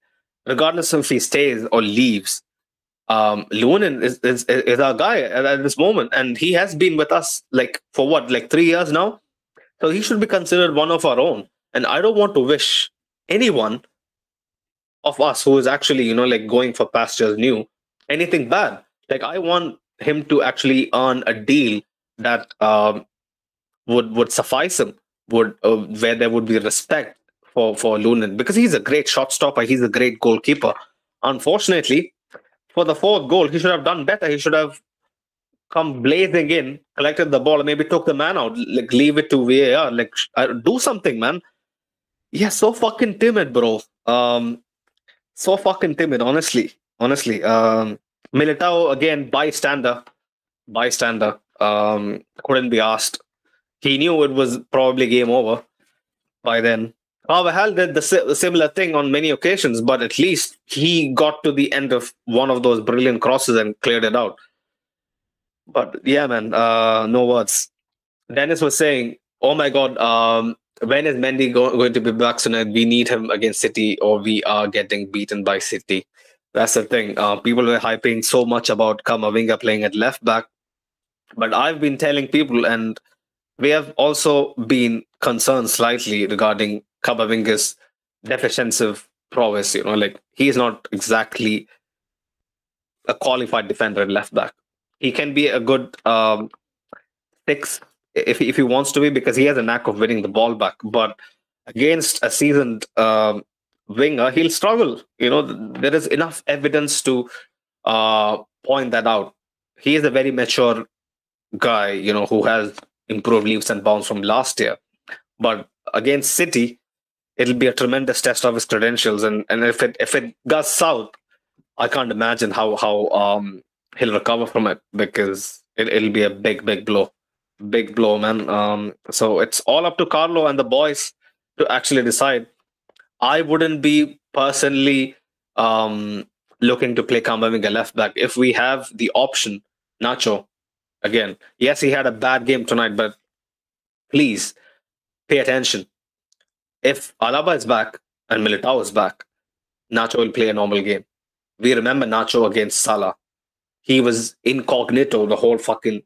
regardless if he stays or leaves, um, Lunin is, is is our guy at, at, this moment, and he has been with us like for what, like three years now. So he should be considered one of our own. And I don't want to wish anyone of us who is actually, you know, like going for pastures new anything bad. Like I want him to actually earn a deal that um, would would suffice him, would uh, where there would be respect for for Lunin because he's a great shot stopper. He's a great goalkeeper. Unfortunately, for the fourth goal, he should have done better. He should have come blazing in, collected the ball, maybe took the man out. Like leave it to VAR. Like uh, do something, man. Yeah, so fucking timid, bro. Um, so fucking timid. Honestly, honestly. Um, Militao again bystander, bystander. Um, couldn't be asked. He knew it was probably game over by then Carvajal did the similar thing on many occasions, but at least he got to the end of one of those brilliant crosses and cleared it out. But yeah, man, uh, no words. Dennis was saying, "Oh my God, um, when is Mendy go- going to be back tonight? We need him against City, or we are getting beaten by City." That's the thing. Uh, people were hyping so much about Camavinga playing at left back, but I've been telling people, and we have also been concerned slightly regarding Camavinga's defensive prowess. You know, like he's not exactly a qualified defender at left back. He can be a good um, six if if he wants to be because he has a knack of winning the ball back. But against a seasoned um, winger, he'll struggle. You know, there is enough evidence to uh, point that out. He is a very mature guy. You know, who has improved leaps and bounds from last year. But against City, it'll be a tremendous test of his credentials. And and if it if it goes south, I can't imagine how how um he'll recover from it because it, it'll be a big big blow, big blow, man. Um, so it's all up to Carlo and the boys to actually decide. I wouldn't be personally um looking to play Camavinga left back if we have the option. Nacho, again, yes, he had a bad game tonight, but please pay attention if Alaba is back and Militao is back, Nacho will play a normal game. We remember Nacho against Salah. He was incognito the whole fucking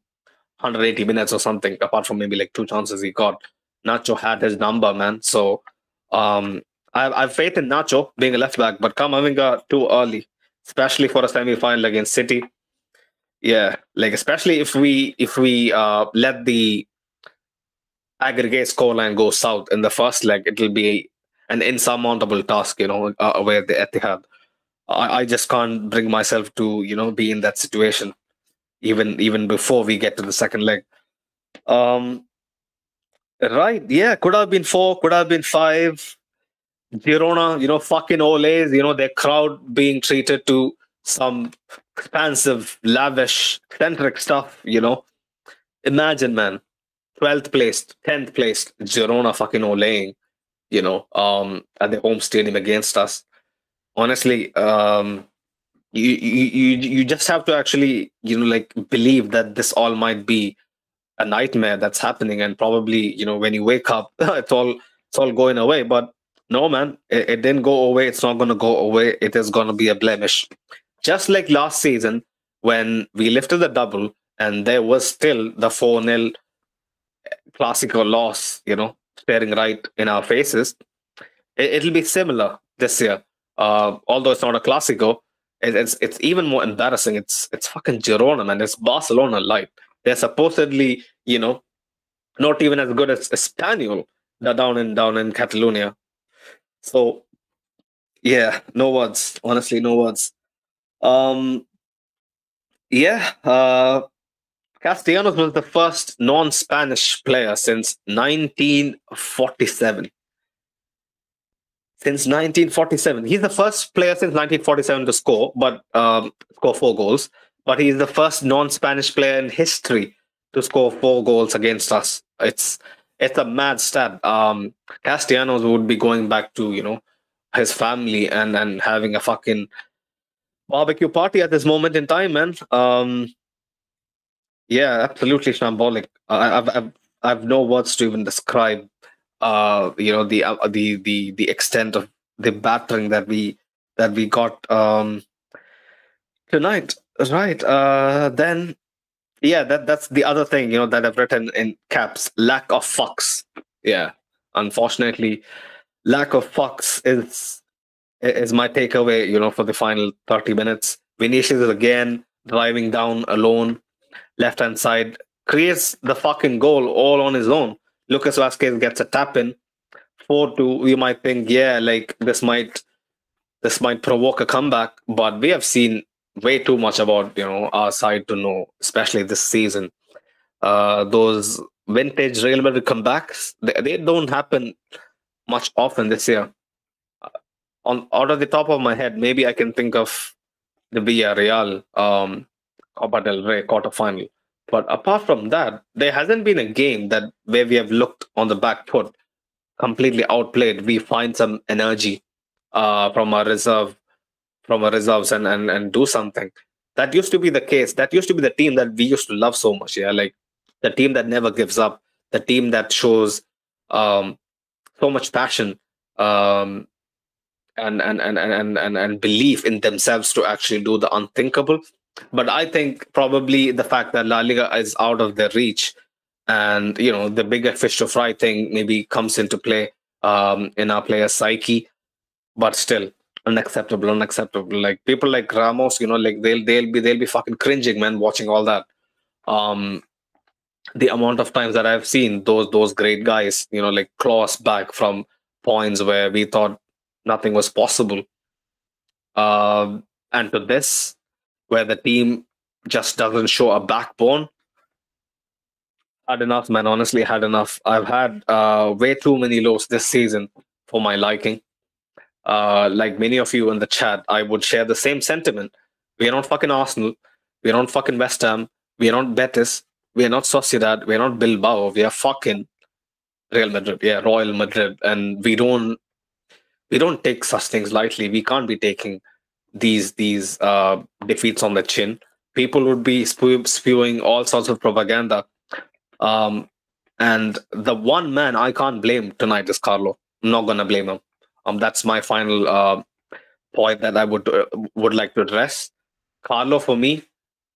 180 minutes or something, apart from maybe like two chances he got. Nacho had his number, man. So um, I, I have faith in Nacho being a left back, but Camavinga too early, especially for a semi final against City. Yeah, like especially if we if we uh, let the aggregate scoreline goes south in the first leg, it'll be an insurmountable task, you know, uh, at the Etihad. I, I just can't bring myself to, you know, be in that situation, even even before we get to the second leg. Um, right, yeah, could have been four, could have been five. Girona, you know, fucking Ole's, you know, their crowd being treated to some expansive, lavish, centric stuff, you know. Imagine, man, 12th placed, 10th placed Girona fucking olaying, you know, um, at the home stadium against us. Honestly, um, you, you you just have to actually you know like believe that this all might be a nightmare that's happening and probably you know when you wake up it's all it's all going away. But no man it, it didn't go away. It's not to go away. It is to be a blemish. Just like last season when we lifted the double and there was still the 4 0 classical loss, you know, staring right in our faces. It, will be similar this year. Uh, although it's not a classical, it, it's it's even more embarrassing. It's it's fucking Girona, man. It's Barcelona light. They're supposedly, you know, not even as good as Espanyol. They're down in down in Catalonia. So, yeah, no words. Honestly, no words. Um, yeah. Uh, Castellanos was the first non Spanish player since 1947. Since 1947. He's the first player since 1947 to score, but um, score four goals. But he's the first non Spanish player in history to score four goals against us. It's it's a mad stat. Um, Castellanos would be going back to, you know, his family and, and having a fucking barbecue party at this moment in time, man. Um, yeah, absolutely shambolic. I've, I've, I've no words to even describe, uh, you know, the, uh, the, the, the extent of the battering that we, that we got, um, tonight. Right. Uh, then, yeah, that, that's the other thing, you know, that I've written in caps, lack of fucks. Yeah. Unfortunately, lack of fucks is, is my takeaway, you know, for the final 30 minutes. Vinicius is again driving down alone left hand side, creates the fucking goal all on his own. Lucas Vázquez gets a tap in. 4 2. You might think, yeah, like this might this might provoke a comeback, but we have seen way too much about you know our side to know, especially this season. Uh, those vintage Real Madrid comebacks, they, they don't happen much often this year. On out of the top of my head, maybe I can think of the Villarreal um, Copa del Rey quarterfinal. But apart from that, there hasn't been a game that where we have looked on the back foot completely outplayed, we find some energy uh, from our reserve, from our reserves, and, and and do something. That used to be the case. That used to be the team that we used to love so much. Yeah, like the team that never gives up, the team that shows um, so much passion um, and, and, and, and, and, and belief in themselves to actually do the unthinkable. But I think probably the fact that La Liga is out of their reach and, you know, the bigger fish to fry thing maybe comes into play um, in our player's psyche. But still, unacceptable, unacceptable. Like people like Ramos, you know, like they'll they'll be they'll be fucking cringing, man, watching all that. Um, the amount of times that I've seen those those great guys, you know, like claws back from points where we thought nothing was possible, um, and to this, where the team just doesn't show a backbone. Had enough, man. Honestly, had enough. I've had uh, way too many lows this season for my liking. Uh, like many of you in the chat, I would share the same sentiment. We are not fucking Arsenal. We are not fucking West Ham. We are not Betis we are not Sociedad, we are not Bilbao, we are fucking Real Madrid, yeah, Royal Madrid, and we don't we don't take such things lightly. We can't be taking these these uh, defeats on the chin. People would be spew- spewing all sorts of propaganda, um, and the one man I can't blame tonight is Carlo. I'm not gonna blame him. Um, that's my final uh, point that I would uh, would like to address. Carlo for me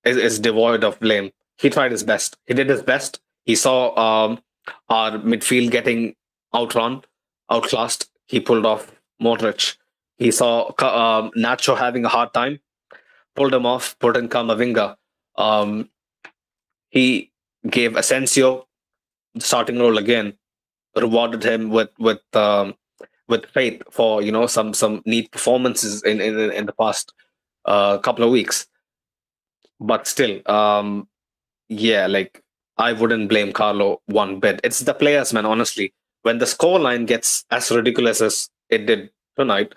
is, is devoid of blame he tried his best. He did his best. He saw um, our midfield getting outrun, outclassed. He pulled off Modric. He saw uh, Nacho having a hard time, pulled him off, put in Camavinga. Um, he gave Asensio the starting role again, rewarded him with with um, with faith for you know some some neat performances in in, in the past uh, couple of weeks. But still, um, yeah, like I wouldn't blame Carlo one bit. It's the players, man. Honestly, when the scoreline gets as ridiculous as it did tonight,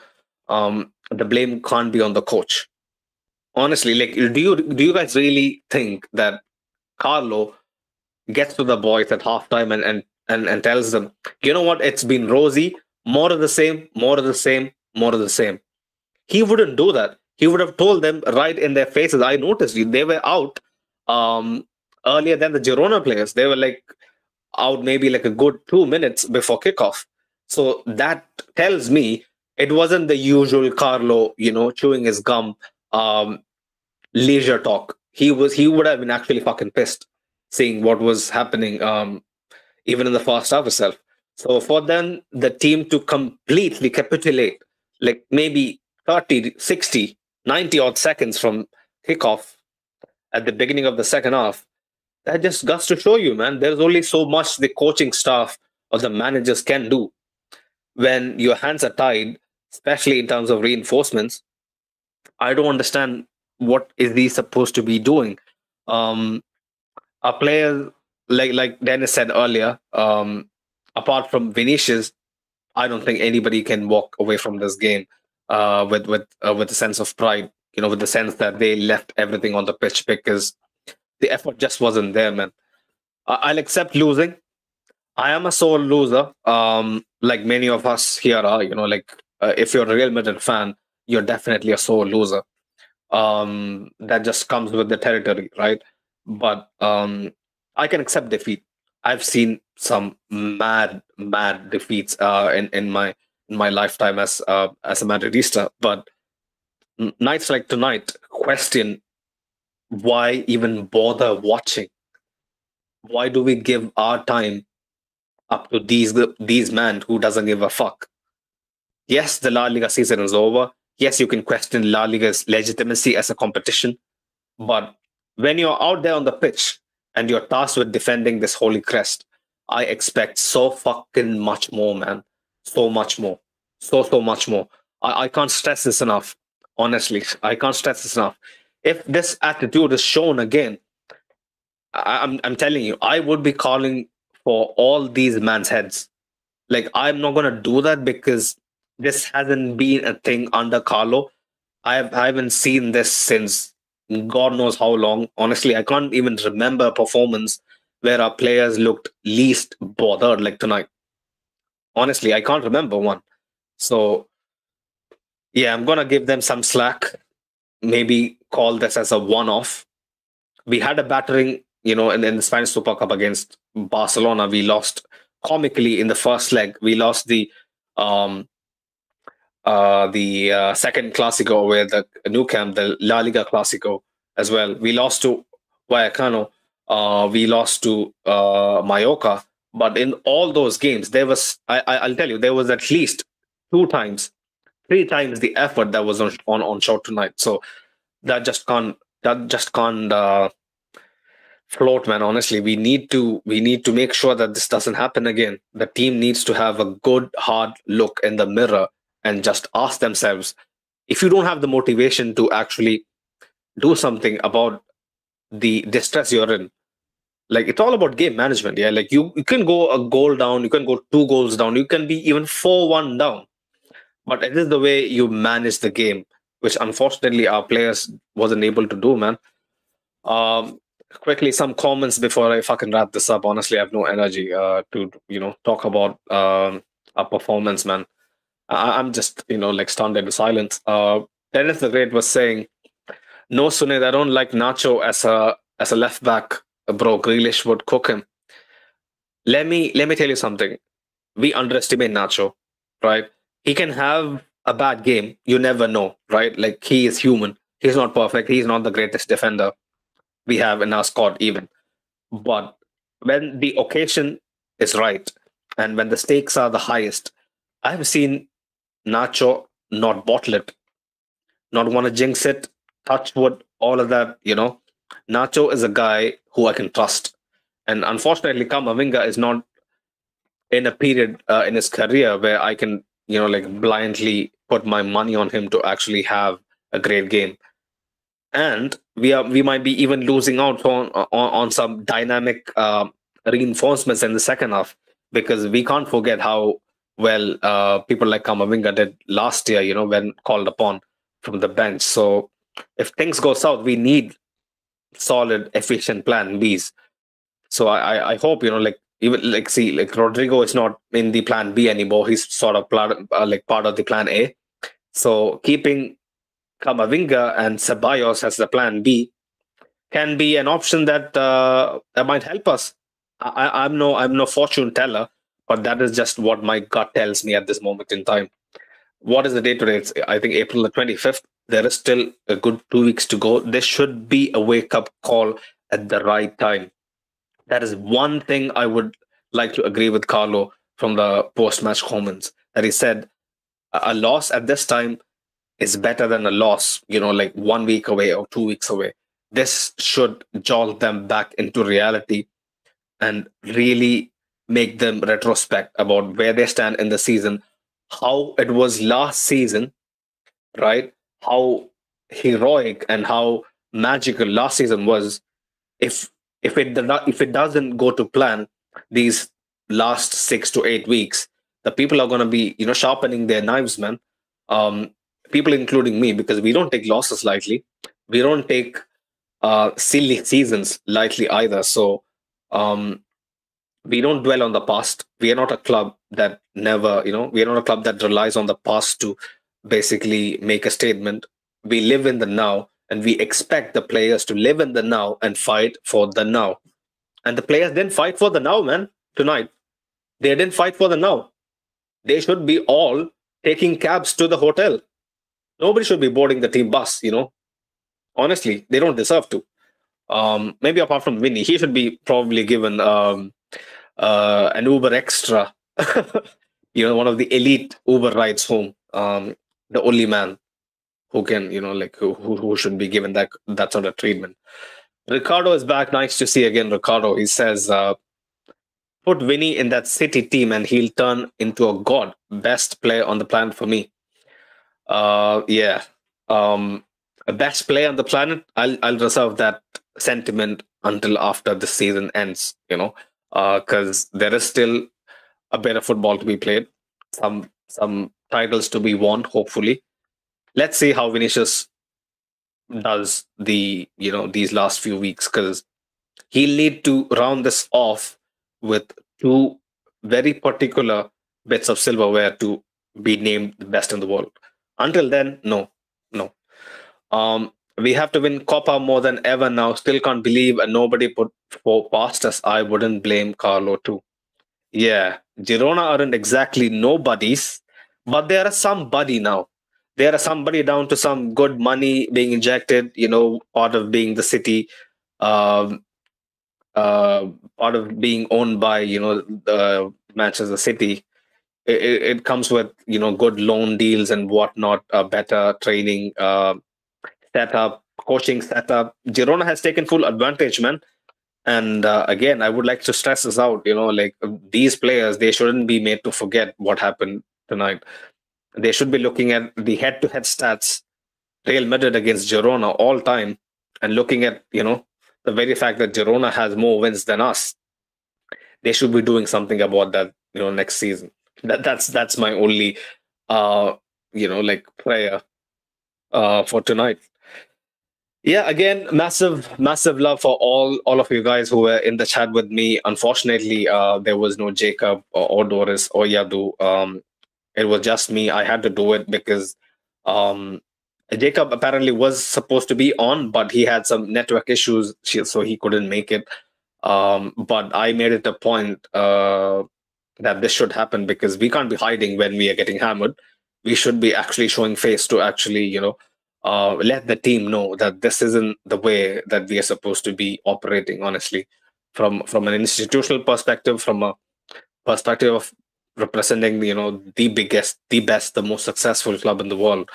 um, the blame can't be on the coach. Honestly, like, do you do you guys really think that Carlo gets to the boys at halftime and and and, and tells them, you know what, it's been rosy, more of the same, more of the same, more of the same. He wouldn't do that. He would have told them right in their faces. I noticed you; they were out um, earlier than the Girona players. They were like out maybe like a good two minutes before kickoff. So that tells me it wasn't the usual Carlo, you know, chewing his gum, um, leisure talk. He was he would have been actually fucking pissed seeing what was happening, um, even in the first half itself. So for then the team to completely capitulate, like maybe 30, 60, 90 odd seconds from kickoff at the beginning of the second half, that just goes to show you, man, there's only so much the coaching staff or the managers can do when your hands are tied, especially in terms of reinforcements. I don't understand what is he supposed to be doing. Um, a player like like Dennis said earlier, um, apart from Vinicius, I don't think anybody can walk away from this game uh, with with uh, with a sense of pride. You know, with the sense that they left everything on the pitch because the effort just wasn't there, man. I'll accept losing. I am a sore loser, um, like many of us here are. You know, like uh, if you're a Real Madrid fan, you're definitely a sore loser. Um, that just comes with the territory, right? But um, I can accept defeat. I've seen some mad, mad defeats uh, in in my in my lifetime as uh, as a Madridista. But nights like tonight question why even bother watching? Why do we give our time up to these these men who doesn't give a fuck? Yes, the La Liga season is over. Yes, you can question La Liga's legitimacy as a competition, but when you're out there on the pitch and you're tasked with defending this holy crest, I expect so fucking much more, man. So much more. So so much more. I, I can't stress this enough. Honestly, I can't stress this enough if this attitude is shown again, I, I'm I'm telling you, I would be calling for all these man's heads. Like I'm not gonna do that because this hasn't been a thing under Carlo. I, have, I haven't seen this since God knows how long. Honestly, I can't even remember a performance where our players looked least bothered like tonight. Honestly, I can't remember one. So, yeah, I'm gonna give them some slack. Maybe call this as a one-off. We had a battering, you know, in, in the Spanish Super Cup against Barcelona. We lost comically in the first leg. We lost the um uh the uh, second Clasico where the Nou Camp, the La Liga Clasico as well. We lost to Vallecano. Uh, we lost to uh, Mallorca. But in all those games, there was I, I'll tell you there was at least two times, three times the effort that was on on, on show tonight. So that just can't that just can't uh, float, man. Honestly, we need to we need to make sure that this doesn't happen again. The team needs to have a good hard look in the mirror and just ask themselves if you don't have the motivation to actually do something about the distress you're in like it's all about game management yeah? Like you you can go a goal down you can go two goals down you can be even 4-1 down. But it is the way you manage the game which unfortunately our players wasn't able to do man. Um quickly some comments before i fucking wrap this up. Honestly i have no energy uh to you know talk about um our performance man I- i'm just you know like stunned into silence uh dennis the great was saying no sunil i don't like nacho as a as a left back bro, Grealish would cook him. Let me let me tell you something. We underestimate Nacho, right? He can have a bad game. You never know, right? Like he is human. He's not perfect. He's not the greatest defender we have in our squad, even. But when the occasion is right and when the stakes are the highest, I've seen Nacho not bottle it, not want to jinx it, touch wood, all of that, you know. Nacho is a guy who I can trust. And unfortunately, Camavinga is not in a period uh, in his career where I can, you know, like blindly put my money on him to actually have a great game. And we are we might be even losing out on on, on some dynamic uh, reinforcements in the second half because we can't forget how well uh, people like Camavinga did last year. You know, when called upon from the bench. So if things go south, we need solid, efficient plan Bs. So I, I hope you know, like even like see, like Rodrygo is not in the plan B anymore. He's sort of plan, uh, like part of the plan A. So keeping Camavinga and Ceballos as the plan B can be an option that uh, that might help us. I, I'm no I'm no fortune teller, but that is just what my gut tells me at this moment in time. What is the date today? It's I think April the 25th there is still a good two weeks to go. This should be a wake up call at the right time. That is one thing I would like to agree with Carlo from the post match comments that he said a loss at this time is better than a loss, you know, like one week away or two weeks away. This should jolt them back into reality and really make them retrospect about where they stand in the season, how it was last season, right? how heroic and how magical last season was. If if it if it doesn't go to plan these last six to eight weeks the people are going to be you know sharpening their knives man. Um people including me because we don't take losses lightly. We don't take uh silly seasons lightly either. So um we don't dwell on the past we are not a club that never you know we are not a club that relies on the past to basically make a statement. We live in the now and we expect the players to live in the now and fight for the now. And the players didn't fight for the now, man, tonight. They didn't fight for the now. They should be all taking cabs to the hotel. Nobody should be boarding the team bus, you know. Honestly, they don't deserve to. Um, maybe apart from Vinny, he should be probably given um, uh, an Uber extra, you know, one of the elite Uber rides home. Um, the only man who can, you know, like who, who should be given that that sort of treatment. Ricardo is back. Nice to see again, Ricardo. He says, uh, put Vinny in that City team and he'll turn into a god. Best player on the planet for me. Uh, yeah. Um, a best player on the planet. I'll I'll reserve that sentiment until after the season ends. You know, because uh, there is still a bit of football to be played. Some some titles to be won, hopefully. Let's see how Vinicius does the you know these last few weeks because he'll need to round this off with two very particular bits of silverware to be named the best in the world. Until then, no, no. Um, we have to win Copa more than ever now. Still can't believe and nobody put four past us. I wouldn't blame Carlo too. Yeah, Girona aren't exactly nobodies, but there are somebody now. There are somebody down to some good money being injected. You know, part of being the city, um, uh, part of being owned by you know the Manchester City. It, it, comes with you know good loan deals and whatnot, uh, better training. Uh, setup, coaching setup. Girona has taken full advantage, man. And uh, again, I would like to stress this out. You know, like these players, they shouldn't be made to forget what happened tonight. They should be looking at the head-to-head stats, Real Madrid against Girona all time, and looking at you know the very fact that Girona has more wins than us. They should be doing something about that. You know, next season. That that's that's my only, uh, you know, like prayer, uh, for tonight yeah again massive massive love for all all of you guys who were in the chat with me. Unfortunately uh there was no jacob or, or doris or yadu. Um it was just me. I had to do it because um jacob apparently was supposed to be on but he had some network issues so he couldn't make it. Um but i made it a point uh that this should happen because we can't be hiding when we are getting hammered. We should be actually showing face to actually you know uh, let the team know that this isn't the way that we are supposed to be operating honestly. From from an institutional perspective from a perspective of representing you know the biggest the best the most successful club in the world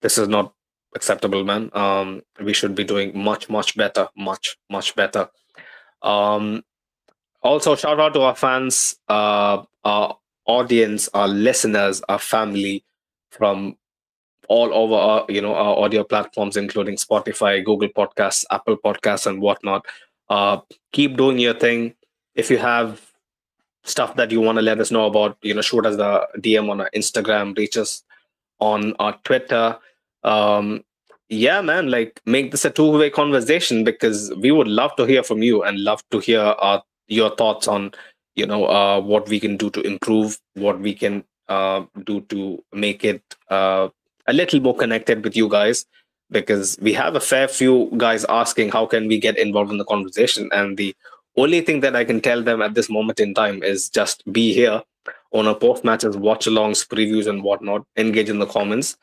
this is not acceptable man. Um we should be doing much much better much much better. Um also shout out to our fans uh our audience our listeners our family from all over our, you know our audio platforms including spotify google podcasts apple podcasts and whatnot. Uh, keep doing your thing. If you have stuff that you want to let us know about you know shoot us the dm on our instagram reach us on our twitter. Um yeah man like make this a two-way conversation because we would love to hear from you and love to hear uh, your thoughts on you know uh, what we can do to improve what we can uh, do to make it uh, a little more connected with you guys because we have a fair few guys asking how can we get involved in the conversation. And the only thing that i can tell them at this moment in time is just be here on our post matches watch alongs previews and whatnot engage in the comments.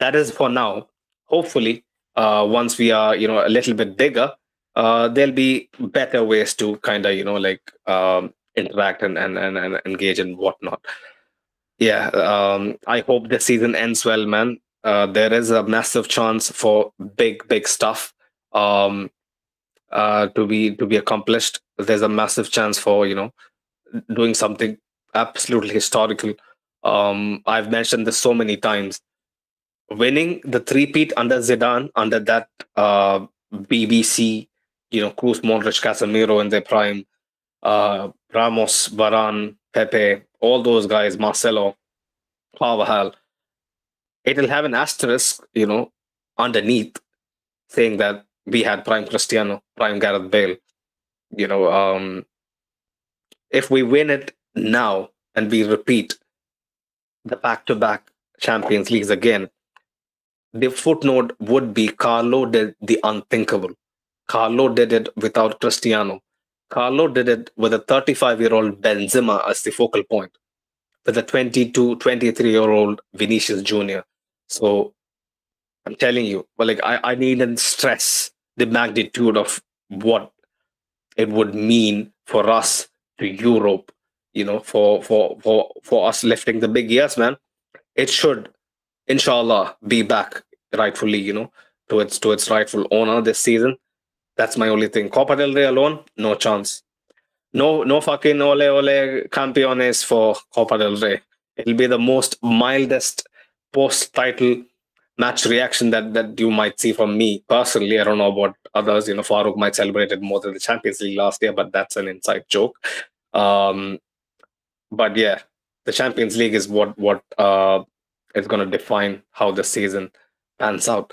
That is for now. Hopefully uh, once we are you know a little bit bigger uh, there'll be better ways to kind of you know like um, interact and, and, and, and engage and whatnot. Yeah um, i hope the season ends well man uh, there is a massive chance for big, big stuff um, uh, to be to be accomplished. There's a massive chance for you know doing something absolutely historical. Um, I've mentioned this so many times. Winning the three-peat under Zidane, under that uh, BBC, you know, kroos Modric, Casemiro in their prime, uh, Ramos, Varane, Pepe, all those guys, Marcelo, Carvajal it'll have an asterisk, you know, underneath saying that we had prime Cristiano, prime Gareth Bale. You know, um, if we win it now and we repeat the back-to-back Champions Leagues again, the footnote would be Carlo did the unthinkable. Carlo did it without Cristiano. Carlo did it with a 35 year old Benzema as the focal point, with a 22, 23 year old Vinicius Jr. So I'm telling you, but like I, I need to stress the magnitude of what it would mean for us to Europe, you know, for for for for us lifting the big ears, man. It should, inshallah, be back rightfully, you know, to its to its rightful owner this season. That's my only thing. Copa del Rey alone, no chance. No, no fucking ole ole campeones for Copa del Rey. It'll be the most mildest post title match reaction that that you might see from me personally. I don't know about others. You know, Farouk might celebrate it more than the Champions League last year, but that's an inside joke. Um, but yeah, the Champions League is what what uh, is going to define how the season pans out.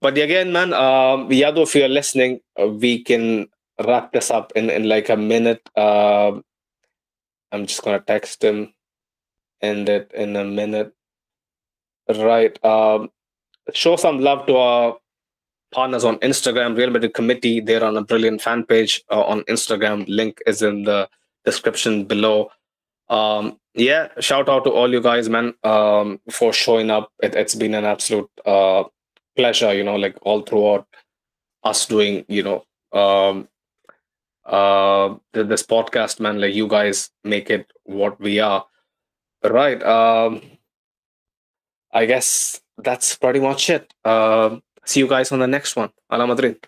But again, man, um, Yadu, if you're listening, uh, we can wrap this up in, in like a minute. Uh, I'm just gonna text him. end it in a minute. Right. Um, show some love to our partners on Instagram, Real Madrid Committee. They're on a brilliant fan page uh, on Instagram. Link is in the description below. Um, yeah, shout out to all you guys, man, um, for showing up. It, has been an absolute uh, pleasure, you know, like all throughout us doing, you know, um, uh, this podcast, man. Like you guys make it what we are. Right. Um, I guess that's pretty much it. Uh, see you guys on the next one. Hala Madrid.